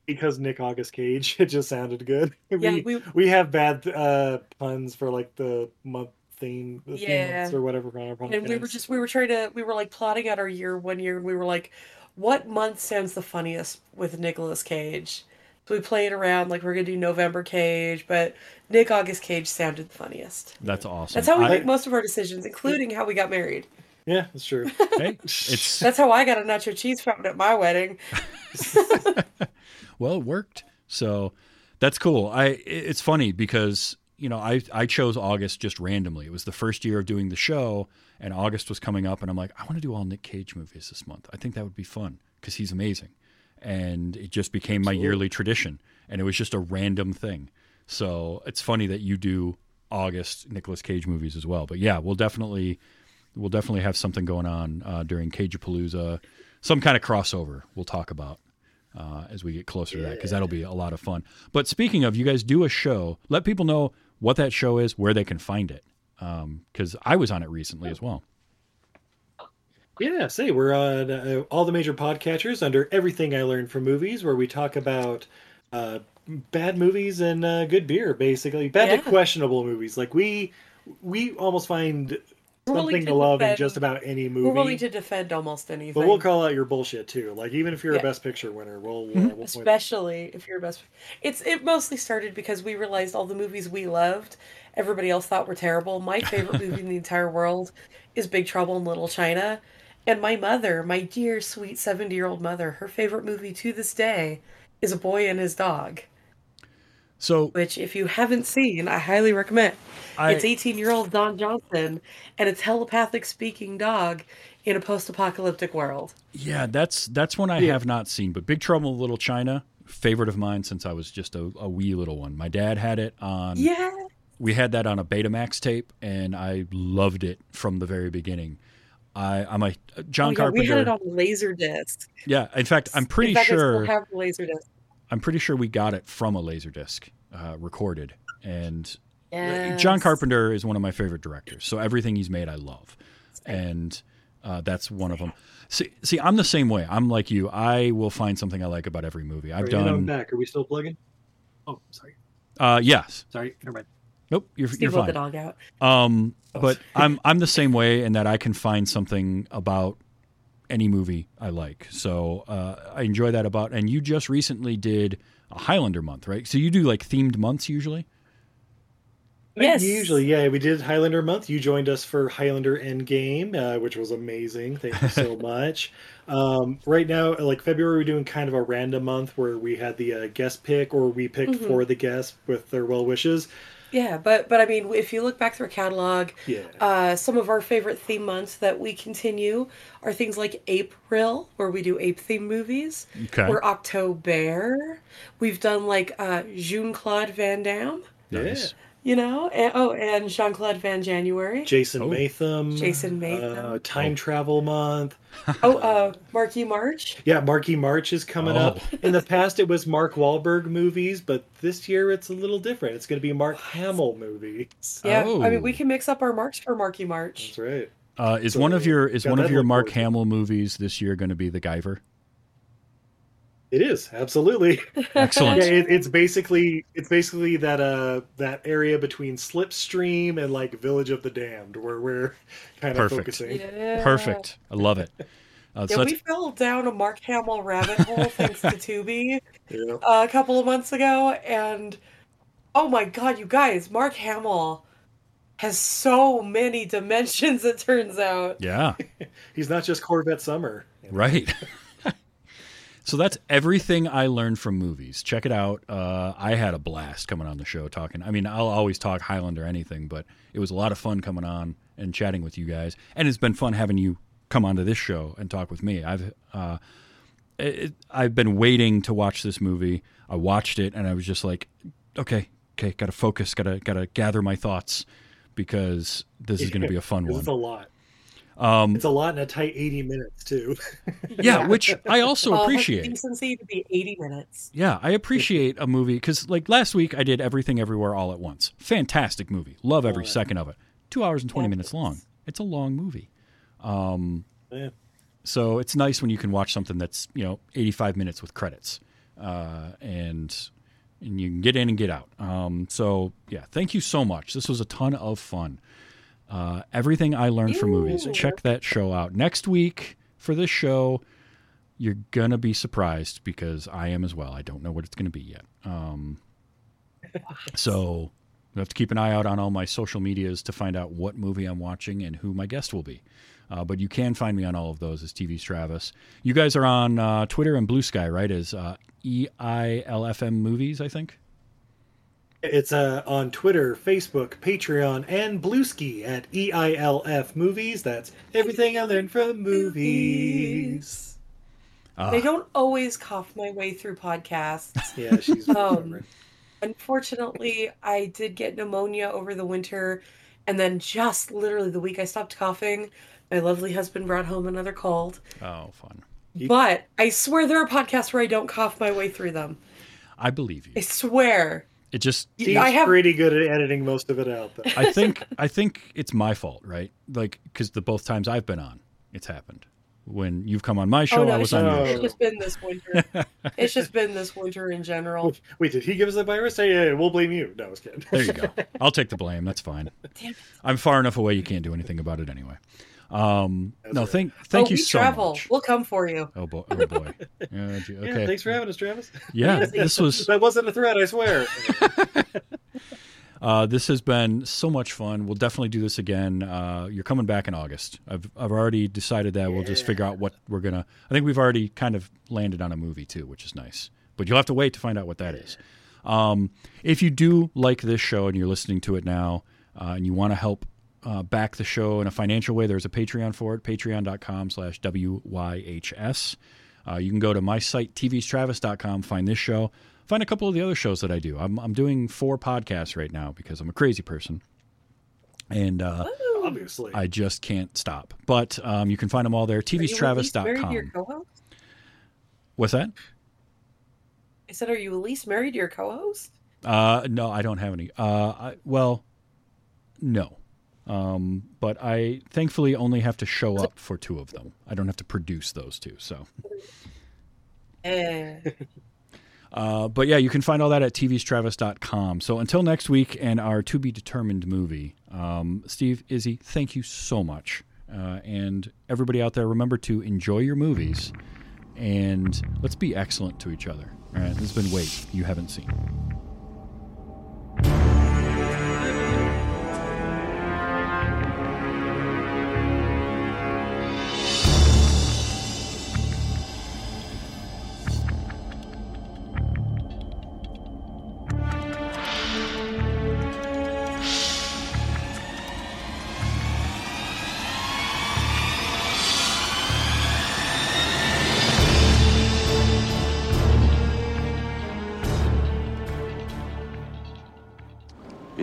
because Nick August Cage. It just sounded good. Yeah, we, we- we have bad uh, puns for like the month theme, the theme Yeah. months or whatever. on our And we were just we were trying to we were like plotting out our year one year and we were like, what month sounds the funniest with Nicolas Cage? So we played around like we're gonna do November Cage, but Nick August Cage sounded the funniest. That's awesome. That's how we I- make most of our decisions, including how we got married. Yeah, that's true. [laughs] hey, it's [laughs] That's how I got a nacho cheese fountain at my wedding. [laughs] well, it worked. So that's cool. I it's funny because you know I I chose August just randomly. It was the first year of doing the show, and August was coming up, and I'm like, I want to do all Nick Cage movies this month. I think that would be fun because he's amazing, and it just became my yearly tradition, and it was just a random thing. So it's funny that you do August Nicolas Cage movies as well. But yeah, we'll definitely we'll definitely have something going on uh, during Cagepalooza, some kind of crossover. We'll talk about uh, as we get closer to that because that'll be a lot of fun. But speaking of, you guys do a show. Let people know what that show is, where they can find it. Because I was on it recently as well. Yeah, say we're on uh, all the major podcatchers under everything I learned from movies, where we talk about uh, bad movies and uh, good beer, basically bad Yeah. to questionable movies. Like we we almost find Something to to love in just about any movie. We're willing to defend almost anything. but we'll call out your bullshit too. Like even if you're Yeah. a Best Picture winner, we'll, we'll [laughs] point especially if you're a best it's it mostly started because we realized all the movies we loved everybody else thought were terrible my favorite movie in the [laughs] entire world is big trouble in little china And my mother, my dear sweet 70 year old mother, her favorite movie to this day is A Boy and His Dog. So, which, if you haven't seen, I highly recommend. I- It's 18 year old Don Johnson and a telepathic speaking dog in a post apocalyptic world. Yeah, that's that's one I Yeah. have not seen. But Big Trouble in Little China, favorite of mine since I was just a, a wee little one. My dad had it on. Yeah. We had that on a Betamax tape, and I loved it from the very beginning. I, I'm a John Oh, yeah, Carpenter. We had it on a Laserdisc. yeah, in fact, I'm pretty in fact, I sure. still have the Laserdisc. I'm pretty sure we got it from a Laserdisc, uh, recorded. And Yes. John Carpenter is one of my favorite directors. So everything he's made, I love, and uh, that's one of them. See, see, I'm the same way. I'm like you. I will find something I like about every movie. I've Sorry, you know, I'm done. back. Are we still plugging? Oh, sorry. Uh, yes. Sorry. Never mind. Nope. You're, Steve you're fine. the dog out. Um, Oh. but I'm I'm the same way in that I can find something about any movie I like. So uh, I enjoy that about. And you just recently did a Highlander month, right? So you do like themed months usually. Yes. Usually, yeah, we did Highlander month. You joined us for Highlander Endgame, uh, which was amazing. Thank you so [laughs] much. Um, right now, like February, we're doing kind of a random month where we had the uh, guest pick, or we picked Mhm. for the guest with their well wishes. Yeah, but but I mean, if you look back through our catalog, Yeah. uh, some of our favorite theme months that we continue are things like April, where we do ape theme movies. Okay. Or October. We've done like uh, Jean Claude Van Damme. Nice. You know, and, oh, and Jean Claude Van January. Jason Matham. Jason Matham. Uh, time travel month. [laughs] oh, uh, Marky March. Yeah, Marky March is coming up. Oh. In the past, it was Mark Wahlberg movies, but this year it's a little different. It's going to be Mark Hamill movies. Yeah, I Oh. mean, we can mix up our marks for Marky March. That's right. Uh, is So, one of your is got one of your Mark. Hamill movies this year going to be The Guyver? It is absolutely [laughs] Excellent. yeah, it, it's basically it's basically that uh that area between Slipstream and like Village of the Damned, where we're kind of Perfect. focusing. Yeah. Perfect. I love it. [laughs] Uh, Yeah, so we fell down a Mark Hamill rabbit hole [laughs] thanks to Tubi Yeah. uh, a couple of months ago, and oh my god, you guys, Mark Hamill has so many dimensions. It turns out. yeah, He's not just Corvette Summer. right. So that's everything I learned from movies. Check it out. Uh, I had a blast coming on the show talking. I mean, I'll always talk Highlander anything, but it was a lot of fun coming on and chatting with you guys, and it's been fun having you come onto this show and talk with me. I've uh, it, I've been waiting to watch this movie. I watched it and I was just like, okay, okay, got to focus, got to got to gather my thoughts because this is going to be a fun [laughs] one. It's a lot. Um, It's a lot in a tight eighty minutes too. [laughs] yeah, which I also it has appreciate. Decency to be eighty minutes. Yeah, I appreciate a movie because, like last week, I did Everything Everywhere All at Once. Fantastic movie. Love every second of it. Two hours and 20 minutes long. It's a long movie. Um, Yeah. So it's nice when you can watch something that's, you know, 85 minutes with credits uh, and and you can get in and get out. Um, so, yeah, thank you so much. This was a ton of fun. Uh, everything I learned from movies. Check that show out. Next week for this show, you're gonna be surprised because I am as well. I don't know what it's gonna be yet. Um, so you have to keep an eye out on all my social medias to find out what movie I'm watching and who my guest will be. Uh, but you can find me on all of those as TV's Travis. You guys are on uh, Twitter and Blue Sky, right? As uh, EILFM Movies, I think. It's uh, on Twitter, Facebook, Patreon, and Bluesky at EILF Movies. That's everything I learned from movies. Ah. I don't always cough my way through podcasts. [laughs] Yeah, she's Um, unfortunately, I did get pneumonia over the winter, and then just literally the week I stopped coughing, my lovely husband brought home another cold. Oh, fun. But I swear there are podcasts where I don't cough my way through them. I believe you. I swear. It just He's I have- pretty good at editing most of it out, though. I think [laughs] I think it's my fault, right? Like because the both times I've been on, it's happened. When you've come on my oh, show, oh no, I it's was on just, your it's show. just been this winter. [laughs] it's just been this winter in general. Wait, did he give us the virus? Hey, yeah, we'll blame you. No, I was kidding. There you go. [laughs] I'll take the blame. That's fine. Damn. I'm far enough away. You can't do anything about it anyway. Um, no, thank thank oh, you we so travel. much. We'll come for you. Oh boy. Oh boy. [laughs] Yeah, gee, Yeah, okay. thanks for having us, Travis. Yeah, [laughs] this was that wasn't a threat, I swear. [laughs] Uh, this has been so much fun. We'll definitely do this again. Uh, you're coming back in August. I've I've already decided that we'll just figure out what we're gonna. I think we've already kind of landed on a movie too, which is nice. But you'll have to wait to find out what that is. Um, if you do like this show and you're listening to it now, uh, and you want to help uh, back the show in a financial way, there's a Patreon for it. Patreon.com slash WYHS. Uh, you can go to my site, tvstravis.com, find this show, find a couple of the other shows that I do. I'm, I'm doing four podcasts right now because I'm a crazy person. And uh, Obviously. I just can't stop. But um, you can find them all there, Are you at least married to your tvstravis.com. co-host? What's that? I said, are you at least married to your co-host? Uh, no, I don't have any. Uh, I, well, no. Um, but I thankfully only have to show up for two of them. I don't have to produce those two. So, Eh. uh, but yeah, you can find all that at tvstravis.com. So until next week and our to be determined movie, um, Steve, Izzy, thank you so much. Uh, and everybody out there, remember to enjoy your movies and let's be excellent to each other. All right, this has been Wait, You Haven't Seen.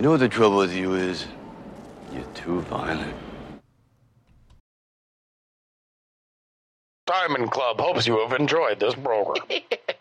Know the trouble with you is? You're too violent. Diamond Club hopes you have enjoyed this program. [laughs]